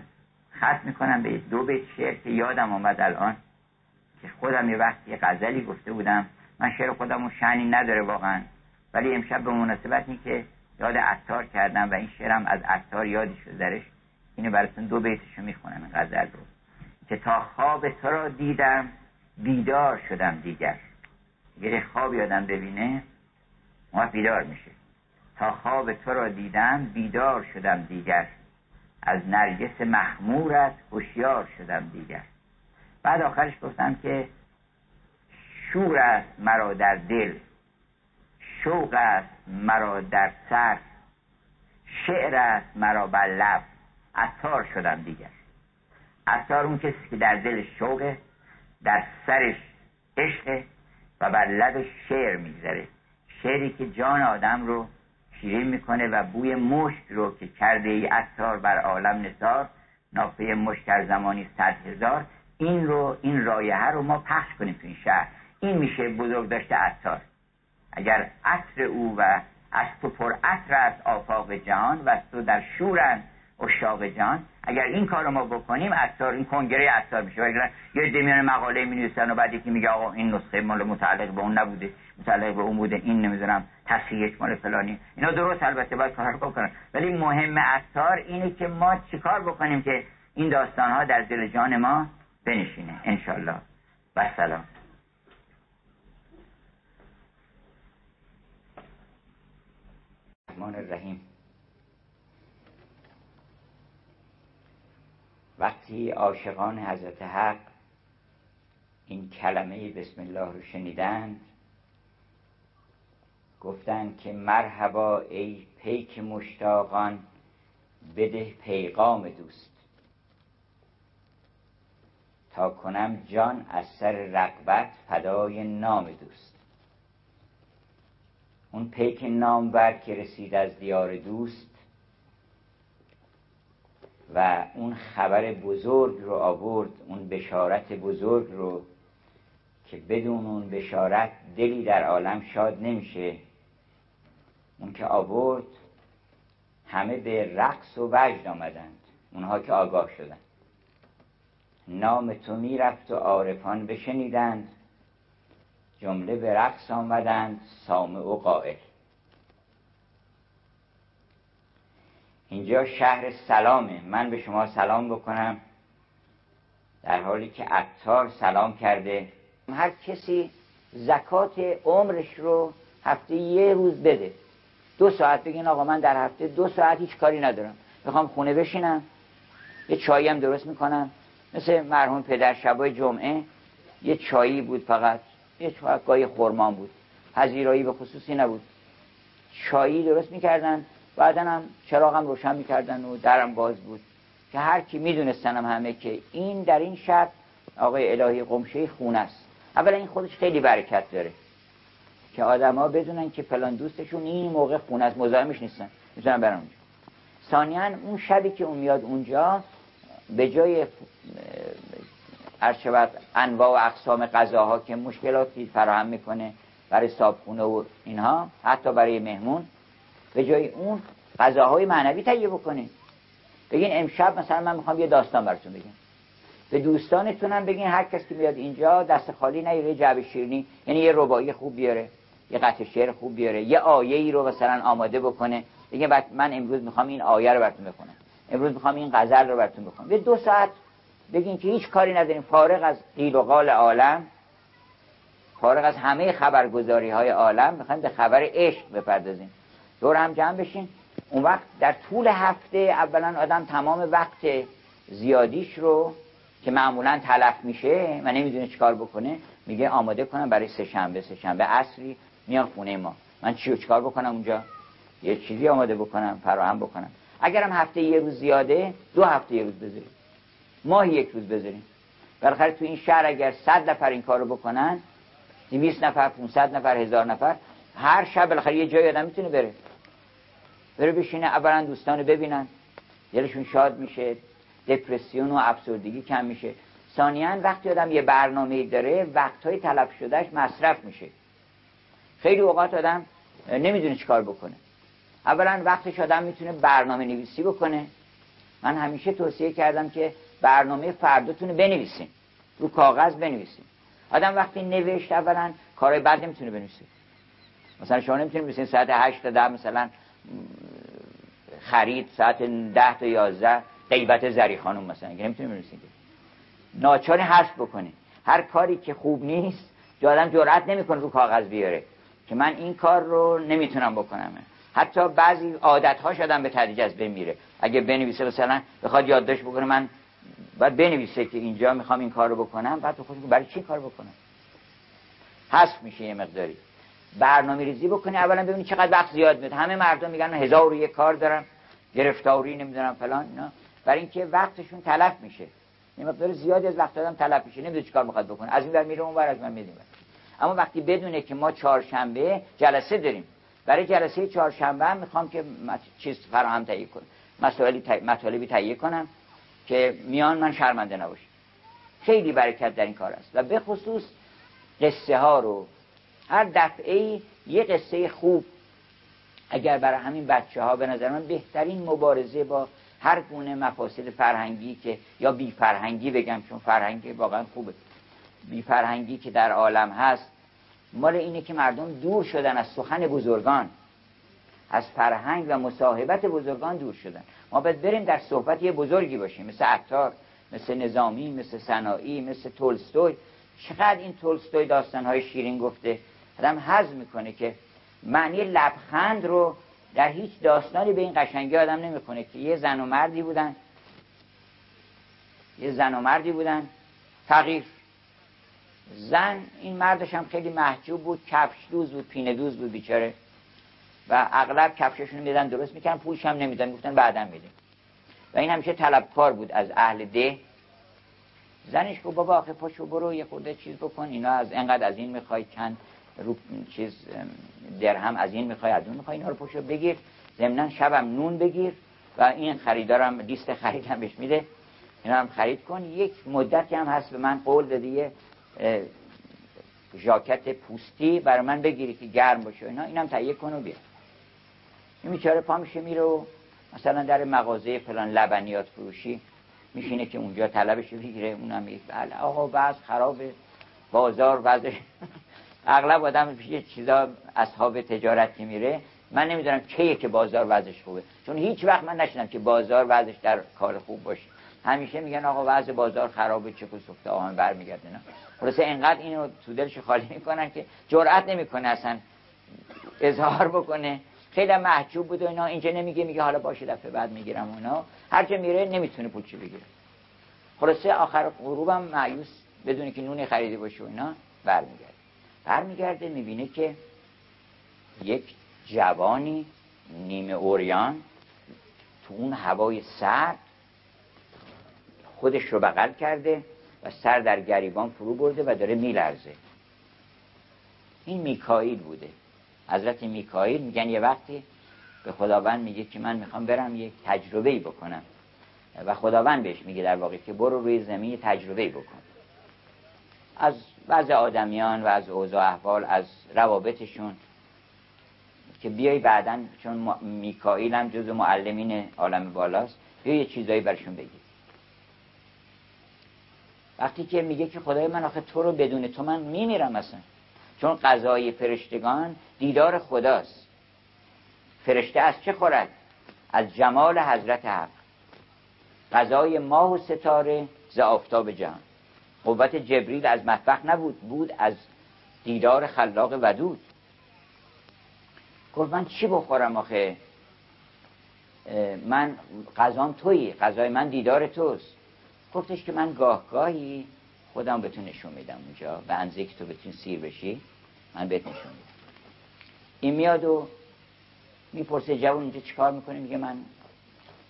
Speaker 1: خط می‌کنم به دو بیت شعر که یادم آمد الان که خودم یه وقتی غزلی گفته بودم. من شعر خودم و شنی نداره واقعا. ولی امشب به مناسبت این که یاد عطار کردم و این شعرم از عطار یادی شد درش اینو براتون دو بیتشو می‌خونم این غزل رو. که تا خواب تو را دیدم بیدار شدم دیگر. اگر خواب یادم ببینه ما بیدار میشه. تا خواب تو را دیدم بیدار شدم دیگر. از نرگس مخمورت هوشیار شدم دیگر. بعد آخرش گفتم که شور است مرا در دل. شوق است مرا در سر شعر است مرا بر لب. عطار شدم دیگر. عطار اون کسی که در دل شوقه در سرش عشقه و بر لب شعر میگذره. شعری که جان آدم رو شیرین می‌کنه و بوی مشک رو که کرده ای عطار بر عالم نثار نافه مشک در زمانی صد هزار این رو این رایحه رو ما پخش کنیم تو این شهر. این میشه بزرگ داشته عطار. اگر عطر او و از تو پر عطر است آفاق جهان و از تو در شورن اشاق جهان اگر این کار رو ما بکنیم عطار این کنگره عطار میشه. اگر یه دمیان مقاله می نویسن و بعد یکی میگه آقا این نسخه مال متعلق به اون نبوده متعلق به اون بوده این نمی‌دونم تصحیحش مال فلانی. اینا درست البته باید کار بکنن. ولی مهم عطار اینه که ما چیکار بکنیم که این داستان ها در دل جان ما بنشینه. انشالله و سلام. الرحمن الرحیم. وقتی عاشقان حضرت حق این کلمه بسم الله رو شنیدند گفتند که مرحبا ای پیک مشتاقان بده پیغام دوست. تا کنم جان از سر رقبت فدای نام دوست. اون پیک نامور که رسید از دیار دوست و اون خبر بزرگ رو آورد اون بشارت بزرگ رو که بدون اون بشارت دلی در عالم شاد نمیشه. اون که آورد همه به رقص و وجد آمدند. اونها که آگاه شدند. نام تو می‌رفت و عارفان بشنیدند. جمله به رقص آمدند سامع و قائل. اینجا شهر سلامه. من به شما سلام بکنم در حالی که عطار سلام کرده. هر کسی زکات عمرش رو هفته یه روز بده. دو ساعت بگین آقا من در هفته دو ساعت هیچ کاری ندارم. می‌خوام خونه بشینم یه چایی هم درست می‌کنم. مثل مرحوم پدر شبای جمعه یه چایی بود فقط. یه گاهی خورمان بود. پذیرایی به خصوصی نبود. چایی درست می‌کردن بعدا هم چراغم روشن می‌کردن و درم باز بود. که هر کی می‌دونستن همه که این در این شب آقای الهی قمشه خونه است. اولا این خودش خیلی برکت داره. که آدما بدونن که فلان دوستشون این موقع خونه است مزاحمش نیستن. می‌تونن برن اونجا. ثانیا اون شبی که اون میاد اونجا به جای شود انواع و اقسام غذاها که مشکلاتی فراهم می‌کنه برای صابخونه و اینها حتی برای مهمون. به جای اون غذاهای معنوی تهیه بکنه. بگین امشب مثلا من می‌خوام یه داستان براتون بگم. به دوستانتونم بگین هر کس که میاد اینجا دست خالی نیاره جعب شیرینی یعنی یه ربایی خوب بیاره یه قطع شعر خوب بیاره یه آیه ای رو مثلا آماده بکنه. بگه من امروز می‌خوام این آیه رو براتون بخونم. امروز می‌خوام این غزل رو براتون بخونم. یه دو ساعت بگین که هیچ کاری نداریم. فارغ از قیل و قال عالم فارغ از همه خبرگزاری های عالم می‌خوایم به خبر عشق بپردازیم. دور هم جمع بشین. اون وقت در طول هفته اولا آدم تمام وقت زیادیش رو که معمولا تلف میشه و نمی‌دونه چیکار بکنه میگه آماده کنم برای سه شنبه. سه شنبه عصری میان خونه ما. من چی چیکار بکنم اونجا؟ یه چیزی آماده بکنم فراهم بکنم. اگرم هفته یه روز زیاده دو هفته یه روز بذاریم. ماهی یک روز بذاریم. بالاخره تو این شهر اگر صد نفر این کارو بکنن 200 نفر 500 نفر هزار نفر هر شب بالاخره یه جای آدم می‌تونه بره. بره بشینه اولا دوستان ببینن. دلشون شاد میشه دپرسیون و افسردگی کم میشه. ثانیا وقتی آدم یه برنامه داره وقتهای تلف شدهش مصرف میشه. خیلی اوقات آدم نمی‌دونه چیکار بکنه. اولا وقتش آدم می‌تونه برنامه نویسی بکنه. من همیشه توصیه کردم که برنامه فرداتون بنویسین. رو کاغذ بنویسین. آدم وقتی نوشت اولا کارهای بد نمی‌تونه بنویسه. مثلا شما نمی‌تونید بنویسین ساعت 8 تا 10 مثلا خرید ساعت 10 تا 11 غیبت زری خانم مثلا که نمی‌تونید بنویسین. ناچاری حذف بکنید هر کاری که خوب نیست آدم جرأت نمی‌کنه رو کاغذ بیاره. که من این کار رو نمی‌تونم بکنم. حتی بعضی عادت هاش آدم به تدریج از بین میره. اگه بنویسه مثلا بخواد یادداشت بکنه من بعد بنویسه که اینجا می‌خوام این کار رو بکنم بعد خودش برای چی کار بکنم؟ حذف میشه یه مقداری. برنامه ریزی بکنی اولا ببینی چقدر وقت زیاد میاد. همه مردم میگن هزار و یک کار دارم گرفتاری نمی‌دونم فلان اینا. برای اینکه وقتشون تلف میشه. یه مقدار زیادی از وقت دادم تلف میشه نمی‌دونه چیکار می‌خواد بکنه. از این ور میره اون ور از من میدیم اما وقتی بدونه که ما چهارشنبه جلسه داریم برای جلسه چهارشنبه می‌خوام که چیز فراهم تهیه کنم. مطالبی تهیه کنم. که میان من شرمنده نباشم خیلی برکت در این کار است. و به خصوص قصه ها رو. هر دفعه یه قصه خوب اگر برای همین بچه ها به نظر من بهترین مبارزه با هر گونه مفاصل فرهنگی که یا بی فرهنگی بگم چون فرهنگی واقعا خوبه. بی فرهنگی که در عالم هست مال اینه که مردم دور شدن از سخن بزرگان. از فرهنگ و مصاحبت بزرگان دور شدن. ما باید بریم در صحبت یه بزرگی باشیم مثل عطار مثل نظامی مثل سنایی مثل تولستوی. چقدر این تولستوی داستانهای شیرین گفته؟ آدم حض می‌کنه که معنی لبخند رو در هیچ داستانی به این قشنگی آدم نمی‌کنه که یه زن و مردی بودن. یه زن و مردی بودن. فقیر. زن این مردش هم خیلی محجوب بود کفش دوز بود پینه دوز بود بیچاره. و اغلب کفششون میدن درست می‌کنن پولش هم نمیدن گفتن بعدا میدیم. و این همیشه طلبکار بود از اهل ده. زنش گفت بابا آخه پاشو برو یه خورده چیز بکن اینا از انقدر از این می‌خوای چند رو چیز درهم از این می‌خوای از اون می‌خوای اینا رو پاشو بگیر. ضمنا شبم نون بگیر. و این خریدارم لیست خریدم بهش میده. اینا هم خرید کن. یک مدتی هم هست به من قول دادی ژاکت پوستی برای من بگیری که گرم باشه اینا. اینم تهیه کن و بیا. این بیچاره پا میشه میره و مثلا در مغازه فلان لبنیات فروشی میشینه که اونجا طلبش بگیره اونم میگه بله آقا وضع خرابه بازار وضع. [laughs] اغلب آدم یه چیزا اصحاب تجارت که میره من نمی‌دونم کیه که بازار وضعش خوبه. چون هیچ وقت من نشنم که بازار وضعش در کار خوب باشه. همیشه میگن آقا وضع بازار خرابه چه سفته آهن برمیگرده نه. خلاصه اینقدر اینو تو دلش خالی می‌کنن که جرئت نمی‌کنه اصلا اظهار بکنه. خیلی محجوب بود و اینا. اینجا نمیگه میگه حالا باشه دفعه بعد می‌گیرم اونا. هر جا میره نمی‌تونه پولچی بگیره. خلاصه آخر غروبم معیوس بدونی که نونی خریده باشه و اینا برمیگرده. برمیگرده می‌بینه که یک جوانی نیمه اوریان تو اون هوای سرد خودش رو بغل کرده و سر در گریبان فرو برده و داره میلرزه. این میکائیل بوده. حضرت میکائیل میگن یه وقتی به خداوند میگه که من می‌خوام برم یک تجربه بکنم. و خداوند بهش میگه در واقع که برو روی زمین تجربه بکن. از بعض آدمیان و از اوضاع احوال از روابطشون که بیای بعدا چون میکائیل هم جز معلمین عالم بالاست بیا یه چیزایی برشون بگی. وقتی که میگه که خدای من آخه تو رو بدون تو من میمیرم اصلا. چون قضای فرشتگان دیدار خداست. فرشته از چه خورد؟ از جمال حضرت حق. غذای ماه و ستاره ز آفتاب جهان. قوت جبریل از مطبخ نبود بود از دیدار خلاق ودود. گفت من چی بخورم آخه؟ من غذام تویی غذای من دیدار توست. گفتش که من گاه گاهی خودم بهتون نشون میدم اونجا. به انزه که تو بتون سیر بشی من بهت نشون میدم. این میاد و می‌پرسه جوان اینجا چیکار می‌کنه میگه من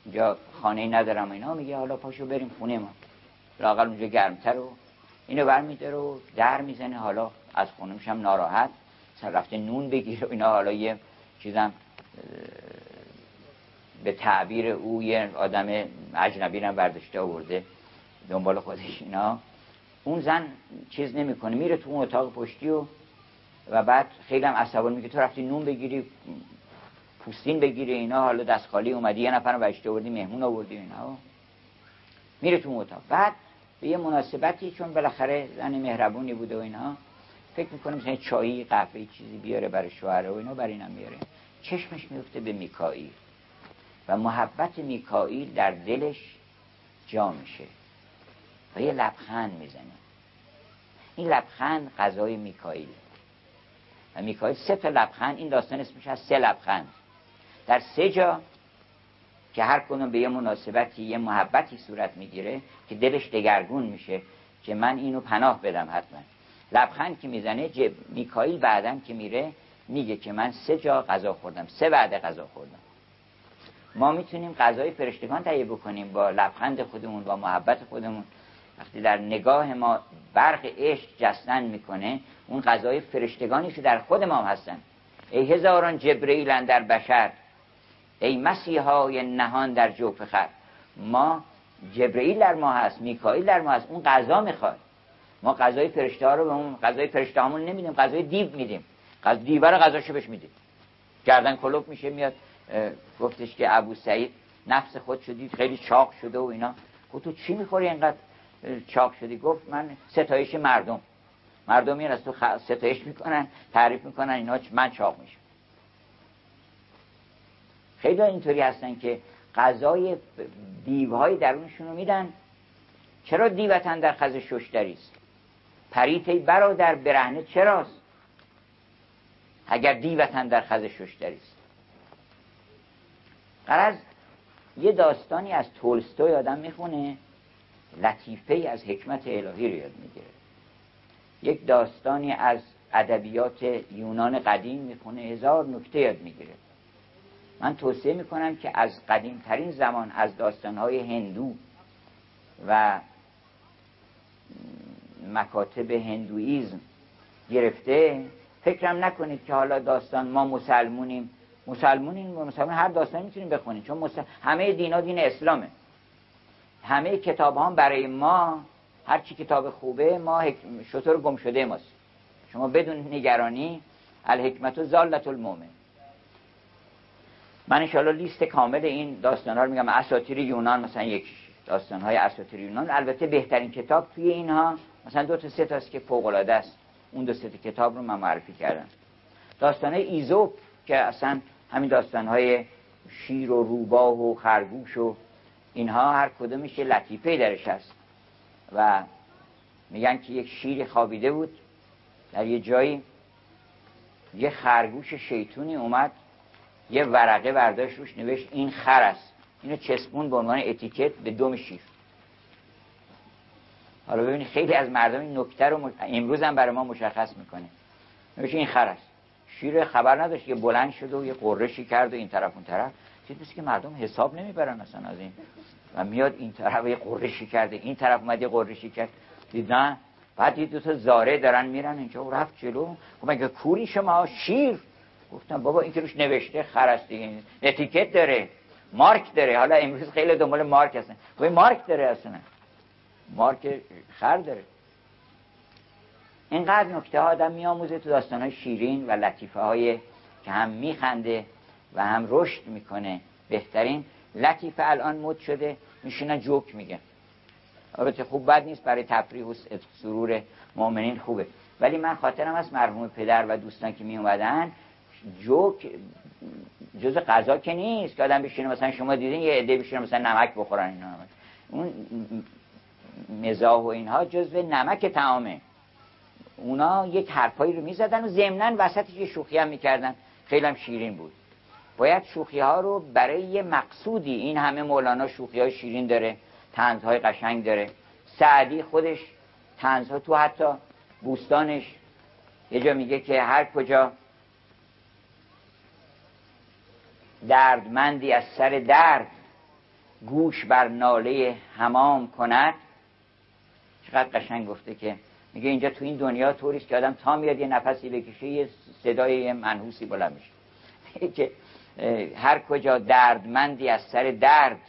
Speaker 1: اینجا خانه ندارم اینا. میگه حالا پاشو بریم خونه ما. لاقل اونجا گرمتر و اینو برمیداره و در می‌زنه. حالا از خونه هم ناراحت. مثلا رفته نون بگیره و اینا. حالا یه چیزم به تعبیر او یه آدم اجنبی هم برداشته آورده. دنبال خودش اینا. اون زن چیز نمی‌کنه. میره تو اون اتاق پشتی و و بعد خیلی هم عصبانی میگه تو رفتی نون بگیری پوستین بگیری اینا حالا دست خالی اومدی یه نفرم بهشته آوردی مهمون آوردی اینا. میره تو اون اتاق. بعد به یه مناسبتی چون بالاخره زن مهربونی بوده و اینا فکر می‌کنه مثلا چایی قهوه چیزی بیاره برای شوهر و اینا برای اینم میاره. چشمش میفته به میکائیل. و محبت میکائیل در دلش جا میشه. و یه لبخند می‌زنه. این لبخند غذای میکائیل و میکائیل سه تا لبخند این داستان اسمش از سه لبخند. در سه جا که هر کنون به یه مناسبتی یه محبتی صورت می‌گیره که دلش دگرگون میشه که من اینو پناه بدم حتما. لبخند که می‌زنه میکائیل بعدم که میره میگه که من سه جا غذا خوردم سه وعده غذا خوردم. ما می‌تونیم غذای فرشتگان تهیه بکنیم با لبخند خودمون با محبت خودمون. وقتی در نگاه ما برق عشق جستن می‌کنه اون غذای فرشتگانی که در خود ما هستن. ای هزاران جبرئیل در بشر ای مسیحای نهان در جوف خر. ما جبرئیل در ما هست میکائیل در ما هست اون غذا می‌خواد. ما غذای فرشته ها رو به اون غذای فرشته همون نمیدیم غذای دیو میدیم. غذا دیوار غذاشو بهش میدیم. گردن کلوب میشه میاد گفتش که ابو سعید نفس خود شدی خیلی چاق شده و اینا. گفت تو چی می‌خوری اینقدر؟ چاق شدی گفت من ستایش مردم. مردم میان از تو ستایش می‌کنن تعریف می‌کنن اینا من چاق میشم. خیلی اینطوری هستن که غذای دیوهای درونشون رو میدن. چرا دیوتن در خز ششتری است؟ پریتی برادر برهنه چراست؟ اگر دیوتن در خز ششتری است. قرض یه داستانی از تولستوی آدم می‌خونه لطیفه از حکمت الهی رو یاد می‌گیره. یک داستانی از ادبیات یونان قدیم می‌خونه هزار نکته یاد می‌گیره. من توصیه می‌کنم که از قدیمترین زمان از داستانهای هندو و مکاتب هندویزم گرفته. فکرم نکنید که حالا داستان ما مسلمونیم. مسلمونیم مسلمون هر داستان می‌تونیم بخونیم چون همه دینا دین اسلامه. همه کتاب ها برای ما هر چی کتاب خوبه ما. شطور گم شده ماست. شما بدون نگرانی الحکمت و زالت المومن من انشاءالله لیست کامل این داستان ها رو میگم. اساطیر یونان مثلا یک داستان های اساطیر یونان. البته بهترین کتاب توی اینها مثلا دو تا سه تاست که فوق العاده است. اون دو سه کتاب رو من معرفی کردم. داستان ایزوپ که اصلا همین داستان های شیر و روباه و خرگوش و اینها هر کدومش یه لطیفه درش هست. و میگن که یک شیر خوابیده بود. در یه جایی یه خرگوش شیطونی اومد یه ورقه برداشت روش نوشت این خر است. اینو چسبون به عنوان اتیکت به دوم شیر. حالا ببینید خیلی از مردم این نکته رو امروز هم برای ما مشخص می‌کنه. نوشت این خر است. شیر خبر نداشت که بلند شد و یه قرشی کرد و این طرف اون طرف. چیزی که مردم حساب نمی‌برن اصلا از این. و میاد این طرف یه قرشی کرده این طرف اومد یه قرشی کرد. دید نه؟ بعد دید دو تا زاره دارن میرن اینجا و رفت جلو. گفت مگه کوری شما شیر؟ گفتم بابا این که روش نوشته خر است دیگه اتیکت داره. مارک داره. حالا امروز خیلی دنبال مارک هستن. گفت مارک داره اصلا. مارک خر داره. اینقدر نکته ها آدم میآموزه تو داستان های شیرین و لطیفه های که هم میخنده. و هم رشد می‌کنه. بهترین لطیفه الان مد شده. میشینن جوک میگه. البته خوب بد نیست برای تفریح و سرور مؤمنین خوبه. ولی من خاطرم از مرحوم پدر و دوستان که می اومدن جوک جز غذا که نیست که آدم بشینه مثلا شما دیدین یه عده بشینه مثلا نمک بخورن اینا. اون مزاح و اینها جزو نمک تعامه اونا یک حرفایی رو می‌زدن و ضمنا وسطش یه شوخی هم می‌کردن. خیلی هم شیرین بود. باید شوخی ها رو برای یه مقصودی این همه مولانا شوخی های شیرین داره تنزهای قشنگ داره. سعدی خودش تنزها تو حتی بوستانش یه جا میگه که هر کجا دردمندی از سر درد گوش بر ناله حمام کند. چقدر قشنگ گفته که میگه اینجا تو این دنیا طوریست که آدم تا میاد یه نفسی بکشه یه صدای منحوسی بلند میشه. [laughs] که هر کجا دردمندی از سر درد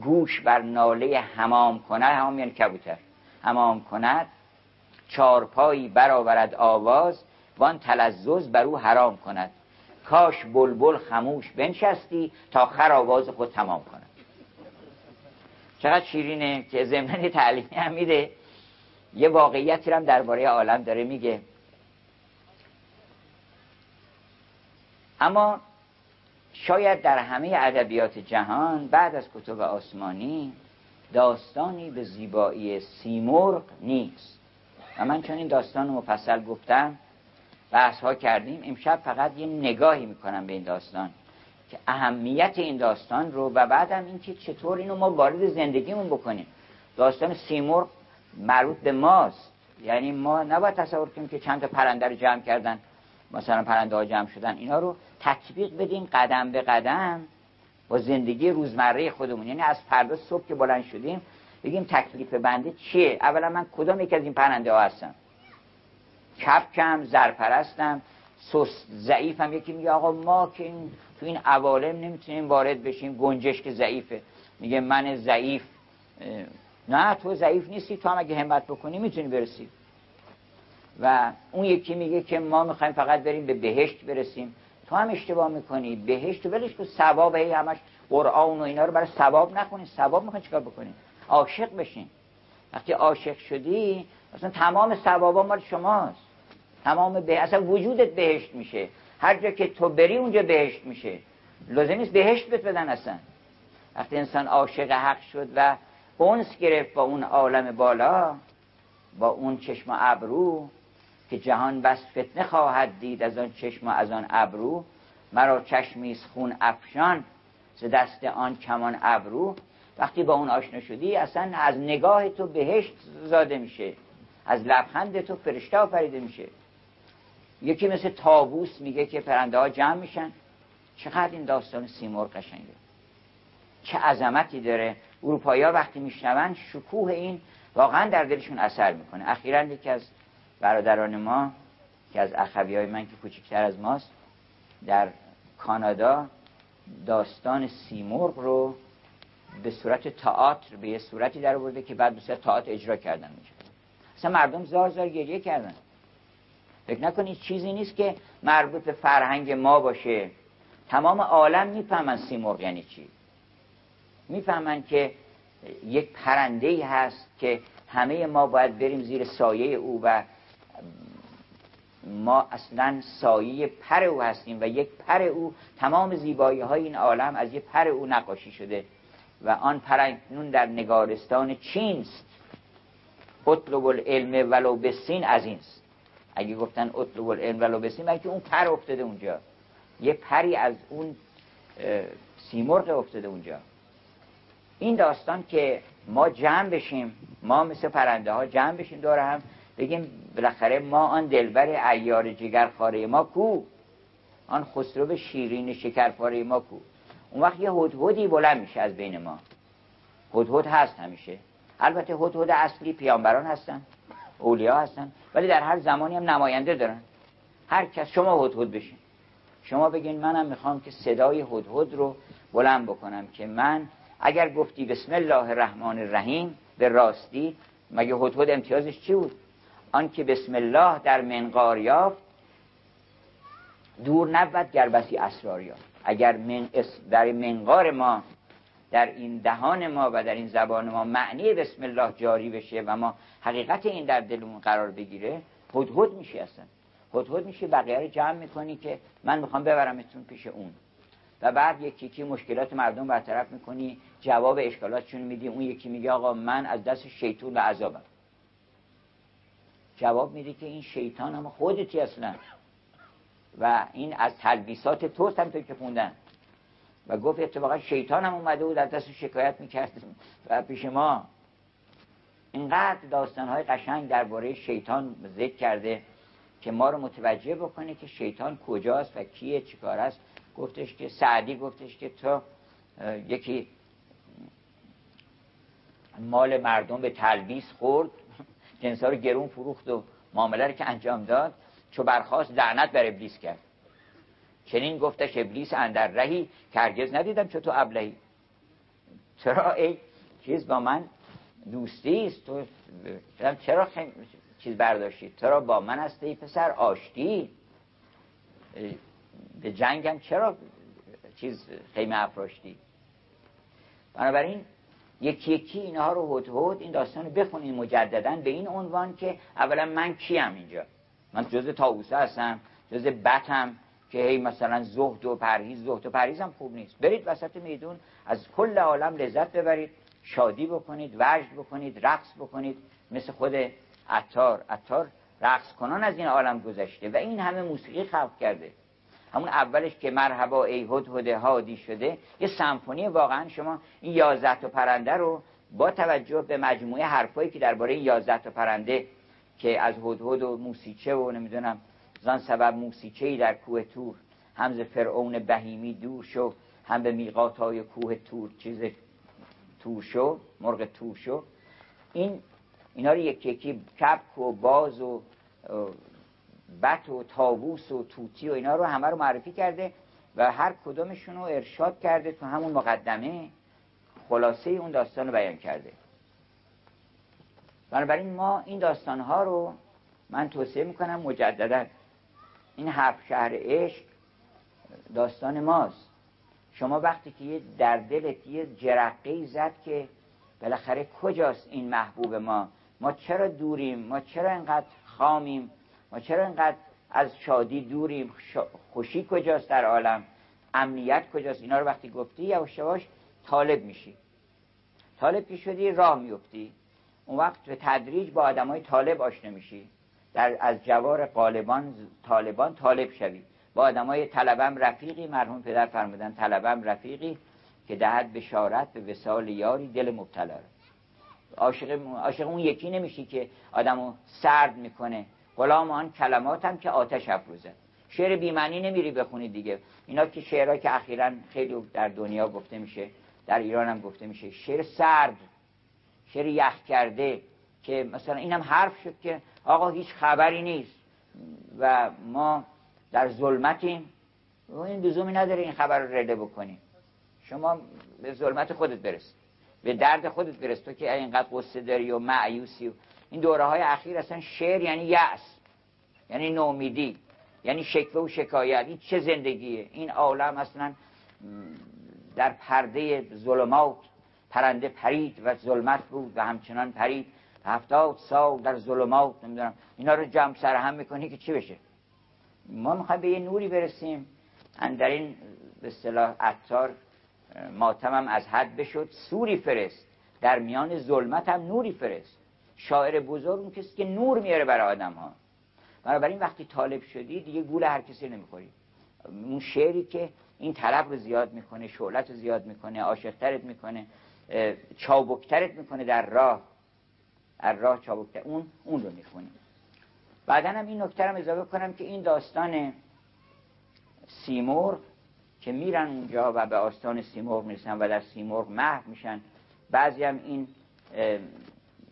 Speaker 1: گوش بر ناله حمام کند همام یعنی کبوتر حمام کند چارپایی برآورد آواز وان تلزز بر او حرام کند. کاش بلبل خموش بنشستی تا خر آواز خود تمام کند. چقدر شیرینه که ضمن تعلیمی هم میده. یه واقعیتی هم درباره عالم داره میگه. اما شاید در همه ادبیات جهان بعد از کتب آسمانی داستانی به زیبایی سیمرغ نیست. و من چون این داستان رو مفصل گفتم بحث ها کردیم امشب فقط یه نگاهی می‌کنم به این داستان که اهمیت این داستان رو و بعدم اینکه چطور اینو ما وارد زندگیمون بکنیم. داستان سیمرغ مربوط به ماست. یعنی ما نباید تصور کنیم که چند تا پرنده رو جمع کردن. مثلا پرنده ها جمع شدن اینا رو تطبیق بدیم قدم به قدم با زندگی روزمره خودمون. یعنی از فردا صبح که بلند شدیم بگیم تکلیف بنده چیه؟ اولا من کدام یک از این پرنده ها هستم؟ کپکم زرپرستم سست ضعیفم. یکی میگه آقا ما که این تو این عوالم نمی‌تونیم وارد بشیم. گنجش که ضعیفه. میگه من ضعیف نه تو ضعیف نیستی. تو هم اگه همت بکنی می‌تونی برسی. و اون یکی میگه که ما می‌خوایم فقط بریم به بهشت برسیم. تو هم اشتباه می‌کنی. بهشت ولش تو ثواب هی همش قرآن و اینا رو برای ثواب نکنی ثواب می‌خوای چیکار بکنی؟ عاشق بشین. وقتی عاشق شدی اصلا تمام ثوابا مال شماست. تمام به اصلا وجودت بهشت میشه. هر جا که تو بری اونجا بهشت میشه. لازم نیست بهشت بهت بدن اصلا. وقتی انسان عاشق حق شد و اونس گرفت با اون عالم بالا با اون چشم ابرو که جهان بس فتنه خواهد دید از آن چشم و از آن ابرو مرا چشمی خون افشان ز دست آن کمان ابرو. وقتی با اون آشنا شدی اصلا از نگاه تو بهشت زاده میشه از لبخند تو فرشته آفریده میشه. یکی مثل تابوس میگه که پرنده ها جمع میشن. چقدر این داستان سیمور قشنگه. چه عظمتی داره. اروپایی ها وقتی میشنون شکوه این واقعا در دلشون اثر می‌کنه. اخیرا یکی از برادران ما که از اخوی های من که کوچکتر از ماست در کانادا داستان سیمرغ رو به صورت تئاتر به یه صورتی در برده که بعد به صورت تئاتر اجرا کردن میشه اصلا مردم زار زار گریه کردن. فکر نکنید چیزی نیست که مربوط به فرهنگ ما باشه. تمام عالم می‌فهمن سیمرغ یعنی چی. می‌فهمن که یک پرنده ای هست که همه ما باید بریم زیر سایه او و ما اصلا سایه پر او هستیم و یک پر او تمام زیبایی های این عالم از یک پر او نقاشی شده و آن پرنون در نگارستان چین است اطلب العلم ولو بسین از این است اگه گفتن اطلب العلم ولو بسین که اون پر افتاده اونجا؟ یه پری از اون سیمرغ افتاده اونجا. این داستان که ما جمع بشیم ما مثل پرنده ها جمع بشیم دور هم بگیم بالاخره ما آن دلبر ایار جگرخواره ما کو؟ آن خسرو شیرین شکرپاره ما کو؟ اون وقت یه هدهدی بلند میشه از بین ما. هدهد هست همیشه. البته هدهد اصلی پیامبران هستن. اولیا هستن. ولی در هر زمانی هم نماینده دارن. هر کس شما هدهد بشین. شما بگین منم می‌خوام که صدای هدهد رو بلند بکنم که من اگر گفتی بسم الله الرحمن الرحیم به راستی مگه هدهد امتیازش چی بود؟ آنکه بسم الله در منقار یافت دور نبود گر بسی اسرار یافت. اگر من در منقار ما در این دهان ما و در این زبان ما معنی بسم الله جاری بشه و ما حقیقت این در دلمون قرار بگیره هدهد میشه اصلا. هدهد میشه بقیه رو جمع می‌کنی که من می‌خوام ببرمتون پیش اون. و بعد یکی یکی مشکلات مردم برطرف می‌کنی جواب اشکالاتشون میدی اون یکی میگه آقا من از دست شیطون و عذابم. جواب میده که این شیطان هم خودتی اصلا. و این از تلبیسات توست هم که خوندن. و گفت اتفاقا شیطان هم اومده بود از دست شکایت می‌کرد. و پیش ما اینقدر داستانهای قشنگ درباره شیطان ذکر کرده که ما رو متوجه بکنه که شیطان کجاست و کیه چیکار است. گفتش که سعدی گفتش که تو یکی مال مردم به تلبیس خورد. جنسا رو گرون فروخت و معامله رو که انجام داد چو برخواست لعنت بر ابلیس کرد. چنین گفتش ابلیس اندر رهی که هرگز ندیدم چو تو ابلهی. چرا ای چیز با من دوستی است؟ تو چرا چیز برداشتی؟ چرا با من هستی پسر؟ آشتی؟ به جنگم چرا چیز خیمه افراشتی؟ بنابراین یکی یکی اینها رو هد هد این داستان رو بخونید مجددا به این عنوان که اولا من کیم اینجا. من جز تاوسه هستم جز بتم که هی مثلا زهد و پرهیز زهد و پرهیز هم خوب نیست. برید وسط میدون از کل عالم لذت ببرید شادی بکنید وجد بکنید رقص بکنید. مثل خود عطار. عطار رقص کنان از این عالم گذشته و این همه موسیقی خلق کرده. همون اولش که مرحبا ای هد هادی شده یه سمفونی واقعا شما این یازده تا پرنده رو با توجه به مجموعه حرفایی که درباره این یازده تا پرنده که از هدهد و موسیچه و نمی‌دونم زان سبب موسیچه در کوه تور هم ز فرعون بهیمی دور شو هم به میقات های کوه تور چیز تور شو مرغ تور شو. این اینا رو یکی یکی کپک و باز و بت و تابوس و توتی و اینا رو همه رو معرفی کرده و هر کدومشون رو ارشاد کرده تو همون مقدمه خلاصه اون داستان رو بیان کرده. بنابراین ما این داستان ها رو من توصیه می‌کنم مجددا. این هفت شهر عشق داستان ماست. شما وقتی که یه در دلت یه جرقه زد که بالاخره کجاست این محبوب ما؟ ما چرا دوریم؟ ما چرا اینقدر خامیم؟ ما چرا اینقدر از شادی دوریم خوشی کجاست در عالم؟ امنیت کجاست؟ اینا رو وقتی گفتی یواش یواش طالب میشی. طالب که شدی راه میفتی اون وقت به تدریج با های طالب آشنا میشی. در از جوار قالبان طالبان طالب شوی. با های طلبم رفیقی مرحوم پدر فرمودن طلبم رفیقی که دهد بشارت به وسال یاری دل مبتلا عاشق عاشق اون یکی نمیشی که آدمو سرد می‌کنه. غلام آن کلمات هم که آتش افروزه. شعر بیمعنی نمیری بخونی دیگه. اینا که شعرها که اخیرا خیلی در دنیا گفته میشه در ایران هم گفته میشه. شعر سرد شعر یخ کرده که مثلا اینم حرف شد که آقا هیچ خبری نیست. و ما در ظلمتیم. و این لزومی نداره این خبر رو رده بکنیم شما به ظلمت خودت برس. به درد خودت برس. تو که اینقدر قصه داری و معیوسی و این دوره های اخیر اصلا شعر یعنی یأس یعنی نومیدی یعنی شکوه و شکایت. این چه زندگیه؟ این عالم اصلا در پرده ظلمات پرنده پرید و ظلمت بود و همچنان پرید. هفتاد سال در ظلمات نمی‌دونم. اینا رو جمع سر هم می‌کنی که چی بشه؟ ما می‌خوایم به یه نوری برسیم. در این به صلاح عطار ماتمم از حد بشد. سوری فرست. در میان ظلمت هم نوری فرست. شاعر بزرگ اون کسی که نور میاره برای آدم ها بنابراین وقتی طالب شدی دیگه گول هر کسی نمی‌خوری. اون شعری که این طلب رو زیاد می‌کنه شعلت رو زیاد می‌کنه عاشقترت می‌کنه چابکترت می‌کنه در راه. در راه چابکتر اون اون رو می‌خونی. بعدا هم این نکته رو اضافه کنم که این داستان سیمرغ که میرن اونجا و به آستان سیمرغ می‌رسن و در سیمرغ محو میشن. بعضی هم این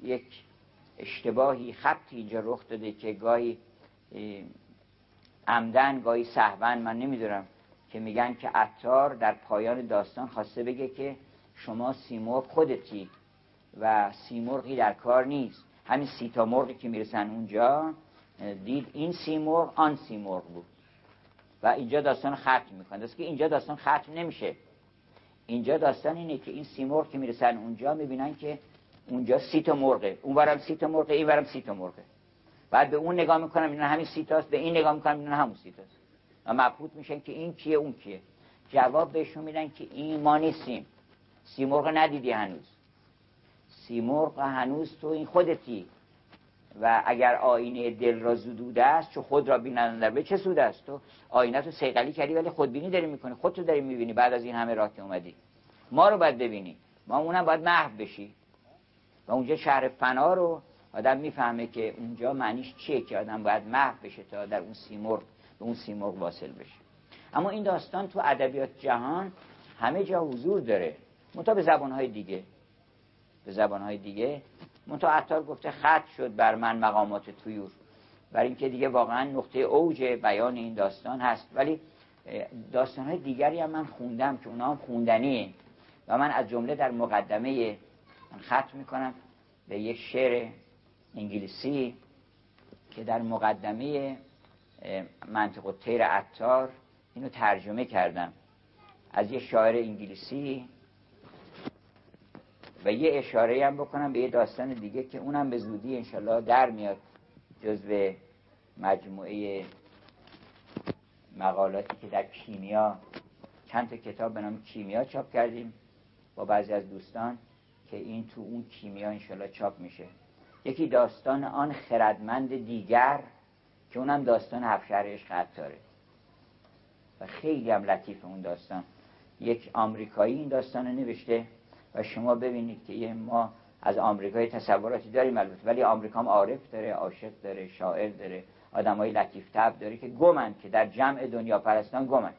Speaker 1: یک اشتباهی خطی اینجا رخ داده که گاهی عمدن گاهی صحبن من نمی‌دونم که میگن که عطار در پایان داستان خواسته بگه که شما سیمرغ خودتی و سیمرغی در کار نیست. همین سیتا مرغی که می‌رسن اونجا دید این سیمرغ آن سیمرغ بود. و اینجا داستان ختم می‌کنه. که اینجا داستان ختم نمیشه. اینجا داستان اینه که این سیمرغ که می‌رسن اونجا می‌بینن که اونجا سی تا مرغه. اونورم سی تا مرغه اینورم سی تا مرغه. بعد به اون نگاه می‌کنم اینا همین سی تاست به این نگاه می‌کنم اینا همون سی تاست و مبهوت میشن که این کیه اون کیه. جواب بهشون میدن که این ما نیستیم. سیمرغ ندیدی هنوز. سیمرغ هنوز تو این خودتی. و اگر آینه دل را زدوده است چون خود را بینند به چه سود است؟ تو آینه تو سیقلی کردی ولی خودبینی داری می‌کنی. خودتو داری می‌بینی بعد از این همه راه که اومدی. ما رو باید ببینی. ما اونم باید محو بشی. و اونجا شهر فنا رو آدم می‌فهمه که اونجا معنیش چیه که آدم باید محو بشه تا در اون سیمرغ به اون سیمرغ واصل بشه. اما این داستان تو ادبیات جهان همه جا حضور داره. منتها به زبانهای دیگه. به زبانهای دیگه. منتها عطار گفته خط شد بر من مقامات تویور برای اینکه دیگه واقعا نقطه اوج بیان این داستان هست. ولی داستان های دیگری هم من خوندم که اونا هم خوندنیه. و من از جمله در مقدمه من خط می‌کنم به یک شعر انگلیسی که در مقدمه منطق و تیر عطار اینو ترجمه کردم. از یه شاعر انگلیسی و یه اشاره هم بکنم به یه داستان دیگه که اونم به زودی انشالله در میاد جزو مجموعه مقالاتی که در کیمیا چند تا کتاب به نام کیمیا چاپ کردیم با بعضی از دوستان. که این تو اون کیمیا انشالله چاپ میشه. یکی داستان آن خردمند دیگر که اونم داستان هفشهرش خط داره. و خیلی هم لطیف اون داستان. یک آمریکایی این داستان رو نوشته و شما ببینید که ما از آمریکای تصوراتی داریم البته ولی آمریکا هم عارف داره عاشق داره شاعر داره آدمای لطیف تب داره که گمن که در جمع دنیا پرستان گمن.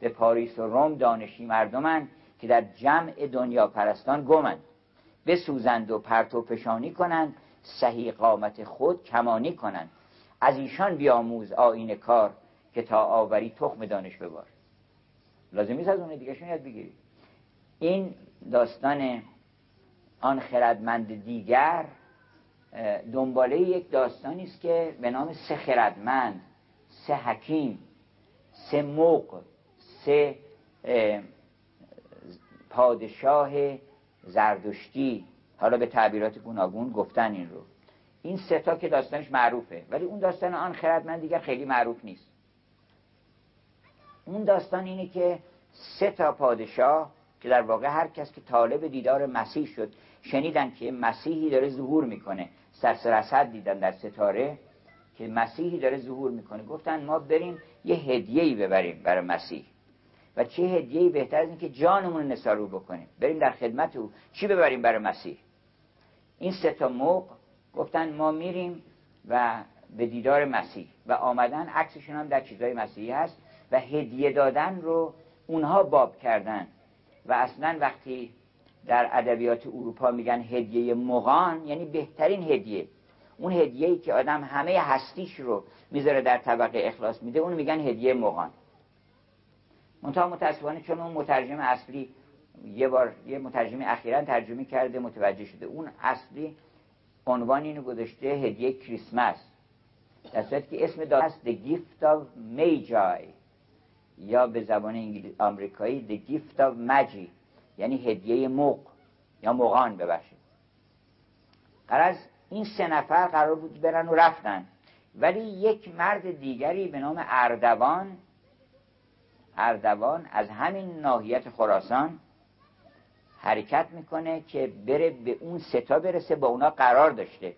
Speaker 1: به پاریس و روم دانشی مردمن که در جمع دنیا پرستان گمن. بسوزند و پرتو پشانی کنند صحیح قامت خود کمانی کنند. از ایشان بیاموز آین کار که تا آوری تخم دانش ببار. لازم نیست از اون دیگه یاد بگیرید این داستان آن خردمند دیگر دنباله یک داستانی است که به نام سه خردمند سه حکیم سه موق سه پادشاه زردشتی حالا به تعبیرات گوناگون گفتن این رو. این سه تا که داستانش معروفه ولی اون داستان آن خردمند دیگر خیلی معروف نیست. اون داستان اینه که سه تا پادشاه که در واقع هر کس که طالب دیدار مسیح شد شنیدن که مسیحی داره ظهور می‌کنه. سرسر دیدن در ستاره که مسیحی داره ظهور می‌کنه. گفتن ما بریم یه هدیه‌ای ببریم برای مسیح. و چه هدیه‌ای بهتر از اینکه جانمون نثارو بکنیم. بریم در خدمت او. چی ببریم برای مسیح؟ این سه تا موق گفتن ما میریم و به دیدار مسیح و آمدن عکسشون هم در چیزای مسیحی هست و هدیه دادن رو اونها باب کردن. و اصلا وقتی در ادبیات اروپا میگن هدیه مغان یعنی بهترین هدیه. اون هدیه ای که آدم همه هستیش رو می‌ذاره در طبقه اخلاص میده اون میگن هدیه مغان. منتها متاسفانه چون اون مترجم اصلی یه بار یه مترجم اخیرا ترجمه کرده متوجه شده. اون اصلی عنوان اینو گذاشته هدیه کریسمس. در صورتی که اسم داستان هست The Gift of Magi یا به زبان انگلیس آمریکایی The Gift of Magi یعنی هدیه مق یا مغان ببخشید. قرار این سه نفر قرار بود برن و رفتن. ولی یک مرد دیگری به نام اردوان اردوان از همین ناحیت خراسان حرکت می‌کنه که بره به اون ستا برسه با اونا قرار داشته.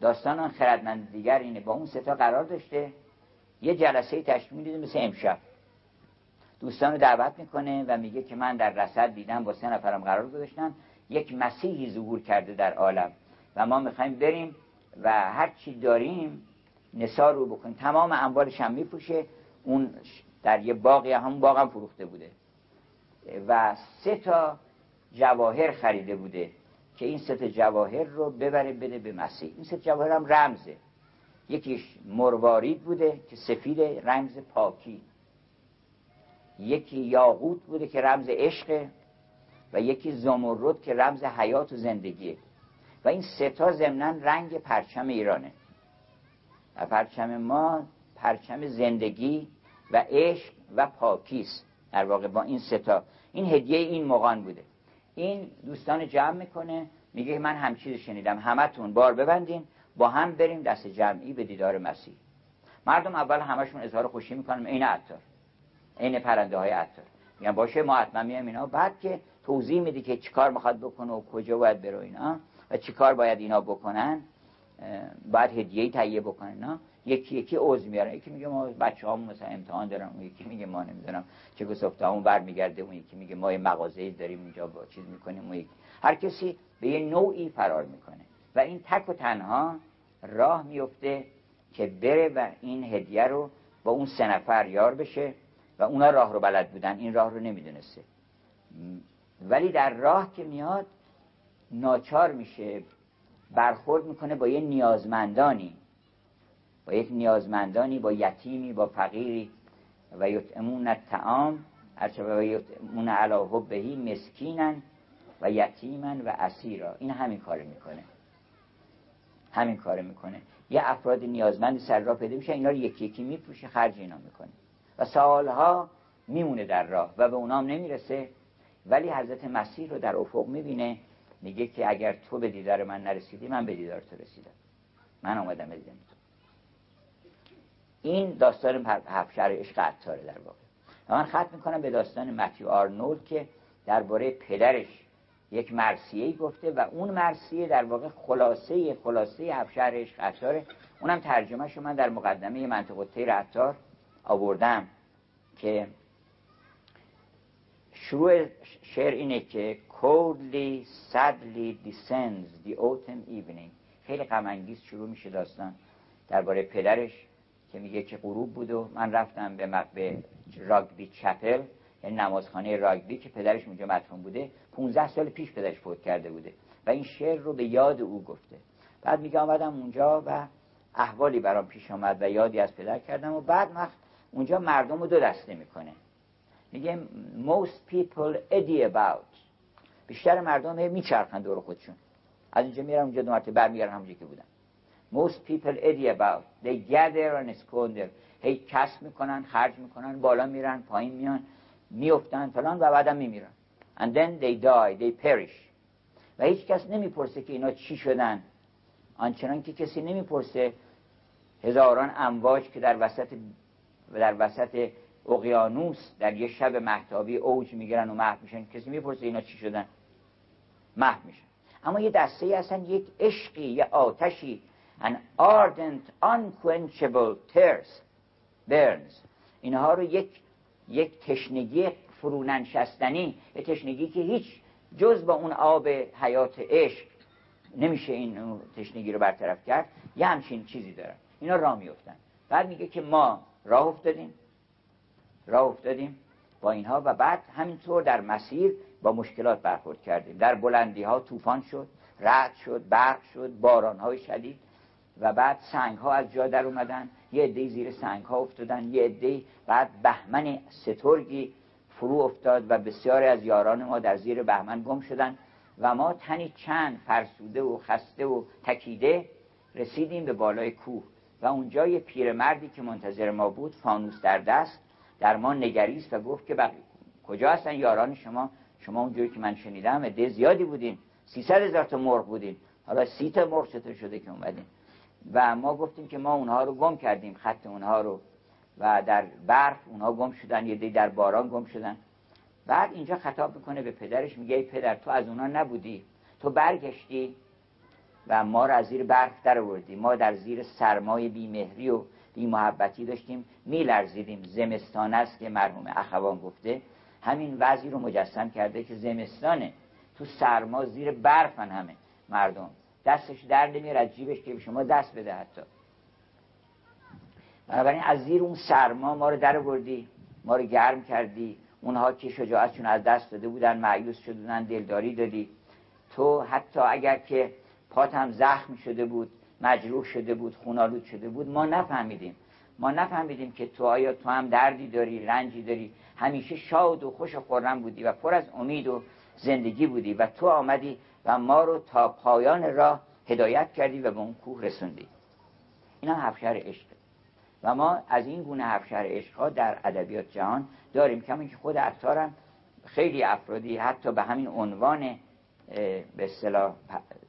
Speaker 1: داستان آن خردمند دیگر اینه با اون ستا قرار داشته. یه جلسه تشکیل میده مثل امشب. دوستان دعوت می‌کنه و میگه که من در رسد دیدم با سه نفرم قرار گذاشتم یک مسیحی ظهور کرده در عالم و ما می‌خوایم بریم و هر چی داریم نثار رو بکنیم تمام اموالش هم میپوشه اون در یه باقی هم فروخته بوده. و سه تا جواهر خریده بوده که این سه تا جواهر رو ببره بده به مسیح. این سه جواهر هم رمزه. یکیش مروارید بوده که سفید رمز پاکی. یکی یاقوت بوده که رمز عشق و یکی زمرد که رمز حیات و زندگیه و این سه تا ضمنا رنگ پرچم ایرانه. و پرچم ما پرچم زندگی و عشق و پاکیست در واقع با این ستا این هدیه این مقان بوده. این دوستان جمع می‌کنه میگه من هم چیز شنیدم. همتون بار ببندین با هم بریم دست جمعی به دیدار مسیح. مردم اول همشون اظهار خوشی می‌کنن. این عطار. این پرنده های عطار. میگن باشه ما حتما میام اینا. بعد که توضیح میدی که چیکار می‌خواد بکنه و کجا باید برو اینا و چیکار باید اینا بکنن باید هدیه تهیه بکنن اینا یکی یکی عضو میارن. یکی میگه ما بچه هامون مثلا امتحان دارن اون یکی میگه ما نمی‌دونم چه گسفته همون برمیگرده اون یکی میگه ما یه مغازه داریم اینجا با چیز می‌کنیم اون یکی. هر کسی به یه نوعی فرار می‌کنه. و این تک و تنها راه میفته که بره و این هدیه رو با اون سه نفر یار بشه و اونا راه رو بلد بودن. این راه رو نمی‌دونسته. ولی در راه که میاد ناچار میشه برخورد می‌کنه با یه نیازمندانی. با یک نیازمندانی با یتیمی با فقیری. و یطعمون الطعام و یطعمون علی حبهی مسکینن و یتیمن و اسیرا. این همین کار می‌کنه. همین کار می‌کنه. یه افراد نیازمند سر را پیدا میشه اینا رو یکی یکی میپوشه خرج اینا می‌کنه. و سالها میمونه در راه و به اونام نمی‌رسه. ولی حضرت مسیح رو در افق می‌بینه میگه که اگر تو به دیدار من نرسیدی من به دیدار تو رسیدم. من آمدم دیدم تو این داستان هفشر عشق عطاره در واقع. و من ختم می‌کنم به داستان متیو آرنولد که درباره پدرش یک مرسیه گفته و اون مرسیه در واقع خلاصه خلاصه هفشر عشق عطاره. اونم ترجمه من در مقدمه منطقه تیر عطار آوردم که شروع شعر اینه که coldly sadly descends the autumn evening. خیلی غم شروع میشه داستان درباره پدرش. که میگه که غروب بود و من رفتم به, به راگبی چپل یعنی نمازخانه راگبی که پدرش اونجا مدفون بوده 15 سال پیش پدرش فوت کرده بوده و این شعر رو به یاد او گفته. بعد میگه آمدم اونجا و احوالی برام پیش آمد و یادی از پدر کردم و بعد وقت اونجا مردم رو دو دسته می‌کنه. میگه most people eddy about. بیشتر مردم میچرخن دور خودشون. از اینجا میرن اونجا دو مرتبه برمیگردن همونجا که بودن. Most people eddy about. They gather and squander. هی کسب می‌کنن خرج می‌کنن بالا میرن پایین میان میفتن فلان و بعدم میمیرن. And then they die they perish. و هیچ کس نمی‌پرسه که اینا چی شدن. آنچنان که کسی نمی‌پرسه هزاران امواج که در وسط در وسط اقیانوس در یه شب محتابی اوج می‌گیرن و محو میشن. کسی می‌پرسه اینا چی شدن؟ محو میشن. اما یه دسته ای هستن یک عشقی یه آتشی an ardent unquenchable thirst. Burns. اینها رو یک یک تشنگی فروننشستنی یه تشنگی که هیچ جز با اون آب حیات عشق نمیشه این تشنگی رو برطرف کرد. یه همچین چیزی دارن اینا راه میفتن بعد میگه که ما راه افتادیم. راه افتادیم با اینها و بعد همینطور در مسیر با مشکلات برخورد کردیم. در بلندی ها طوفان شد رد شد برق شد باران های شدید. و بعد سنگ ها از جا در اومدن. یه عده زیر سنگ ها افتادن. یه عده بعد بهمن سترگی فرو افتاد و بسیاری از یاران ما در زیر بهمن گم شدن و ما تنی چند فرسوده و خسته و تکیده رسیدیم به بالای کوه. و اونجا یه پیرمردی که منتظر ما بود فانوس در دست در ما نگریست و گفت که کجا هستن یاران شما؟ شما اونجوری که من شنیدم عده زیادی بودین. 300 هزار تا مرغ بودین. حالا سی تا مرغ چطور شده که اومدین؟ و ما گفتیم که ما اونها رو گم کردیم خط اونها رو. و در برف اونها گم شدن یه دی در باران گم شدن. بعد اینجا خطاب می‌کنه به پدرش میگه ای پدر تو از اونها نبودی. تو برگشتی و ما رو از زیر برف در آوردی ما در زیر سرمای بیمهری و بی محبتی داشتیم میلرزیدیم. زمستان است که مرحوم اخوان گفته. همین وضعی رو مجسم کرده که زمستانه. تو سرما زیر برفن همه مردم. دستش در نمیاد از جیبش که شما دست بده حتی. بنابراین از زیر اون سرما ما رو در بردی ما رو گرم کردی. اونها که شجاعتشون از دست داده بودن معیوس شده بودن دلداری دادی. تو حتی اگر که پات هم زخم شده بود مجروح شده بود خونالود شده بود ما نفهمیدیم. ما نفهمیدیم که تو آیا تو هم دردی داری رنجی داری. همیشه شاد و خوش و خورم بودی و پر از امید و زندگی بودی و تو آمدی و ما رو تا پایان راه هدایت کردی و به اون کوه رسوندی. اینا هفشهر عشق. و ما از این گونه هفشهر عشق ها در ادبیات جهان داریم. کمی که خود عطارم خیلی افرادی حتی به همین عنوان به اصطلاح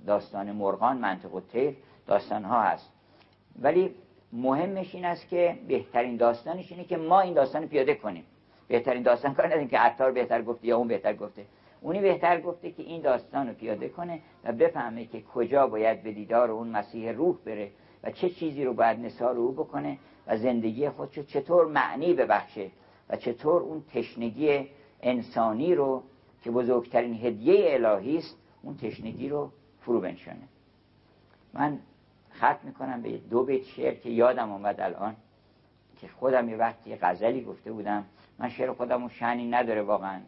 Speaker 1: داستان مرغان منطق تیر داستان ها هست. ولی مهمش این است که بهترین داستانش اینه که ما این داستان پیاده کنیم. بهترین داستان کار نداریم که عطار بهتر گفته یا اون بهتر گفته. اونی بهتر گفته که این داستان رو پیاده کنه و بفهمه که کجا باید به دیدار اون مسیح روح بره و چه چیزی رو باید نثار او بکنه و زندگی خودشو چطور معنی ببخشه و چطور اون تشنگی انسانی رو که بزرگترین هدیه الهی است اون تشنگی رو فرو بنشانه. من ختم می‌کنم به دو بیت شعر که یادم آمد الان که خودم یه وقتی غزلی گفته بودم. من شعر خودم شنی نداره واقعا.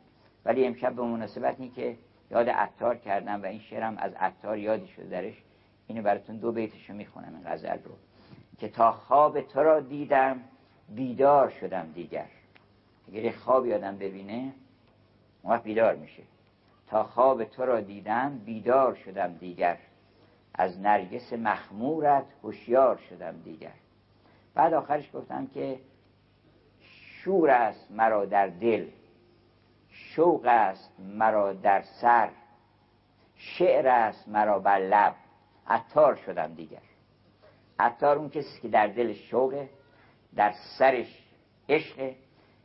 Speaker 1: ولی امشب به مناسبت این که یاد عطار کردم و این شعرم از عطار یادی شده درش اینو براتون دو بیتشو می‌خونم این غزل رو. که تا خواب تو را دیدم بیدار شدم دیگر. اگر خواب یادم ببینه اون بیدار میشه. تا خواب تو را دیدم بیدار شدم دیگر. از نرگس مخمورت هوشیار شدم دیگر. بعد آخرش گفتم که شور است مرا در دل. شوق است مرا در سر شعر است مرا بر لب. عطار شدم دیگر. عطار اون کسی که در دل شوقه در سرش عشق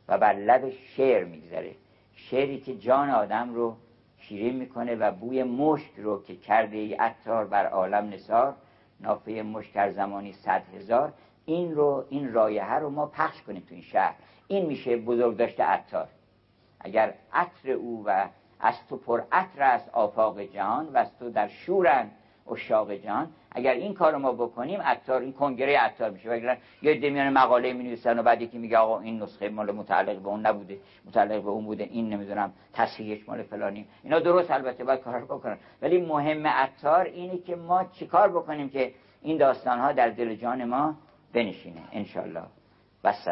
Speaker 1: و بر لبش شعر میگذره. شعری که جان آدم رو شیرین می‌کنه و بوی مشک رو که کرده ای عطار بر عالم نثار نافه مشک در زمانی صد هزار این رو این رایحه رو ما پخش کنیم تو این شهر. این میشه بزرگ داشته عطار. اگر عطر او و از تو پر عطر است آفاق جهان و از تو در شورن اشاق جهان اگر این کار ما بکنیم عطار این کنگره عطار میشه. و یه دمیان مقاله می نویسن و بعد یکی میگه آقا این نسخه مال متعلق به اون نبوده متعلق به اون بوده این نمی‌دونم تصحیحش مال فلانی اینا درست البته باید کار بکنن. ولی مهم عطار اینه که ما چیکار بکنیم که این داستان ها در دل جان ما بنشینه. انشالله بس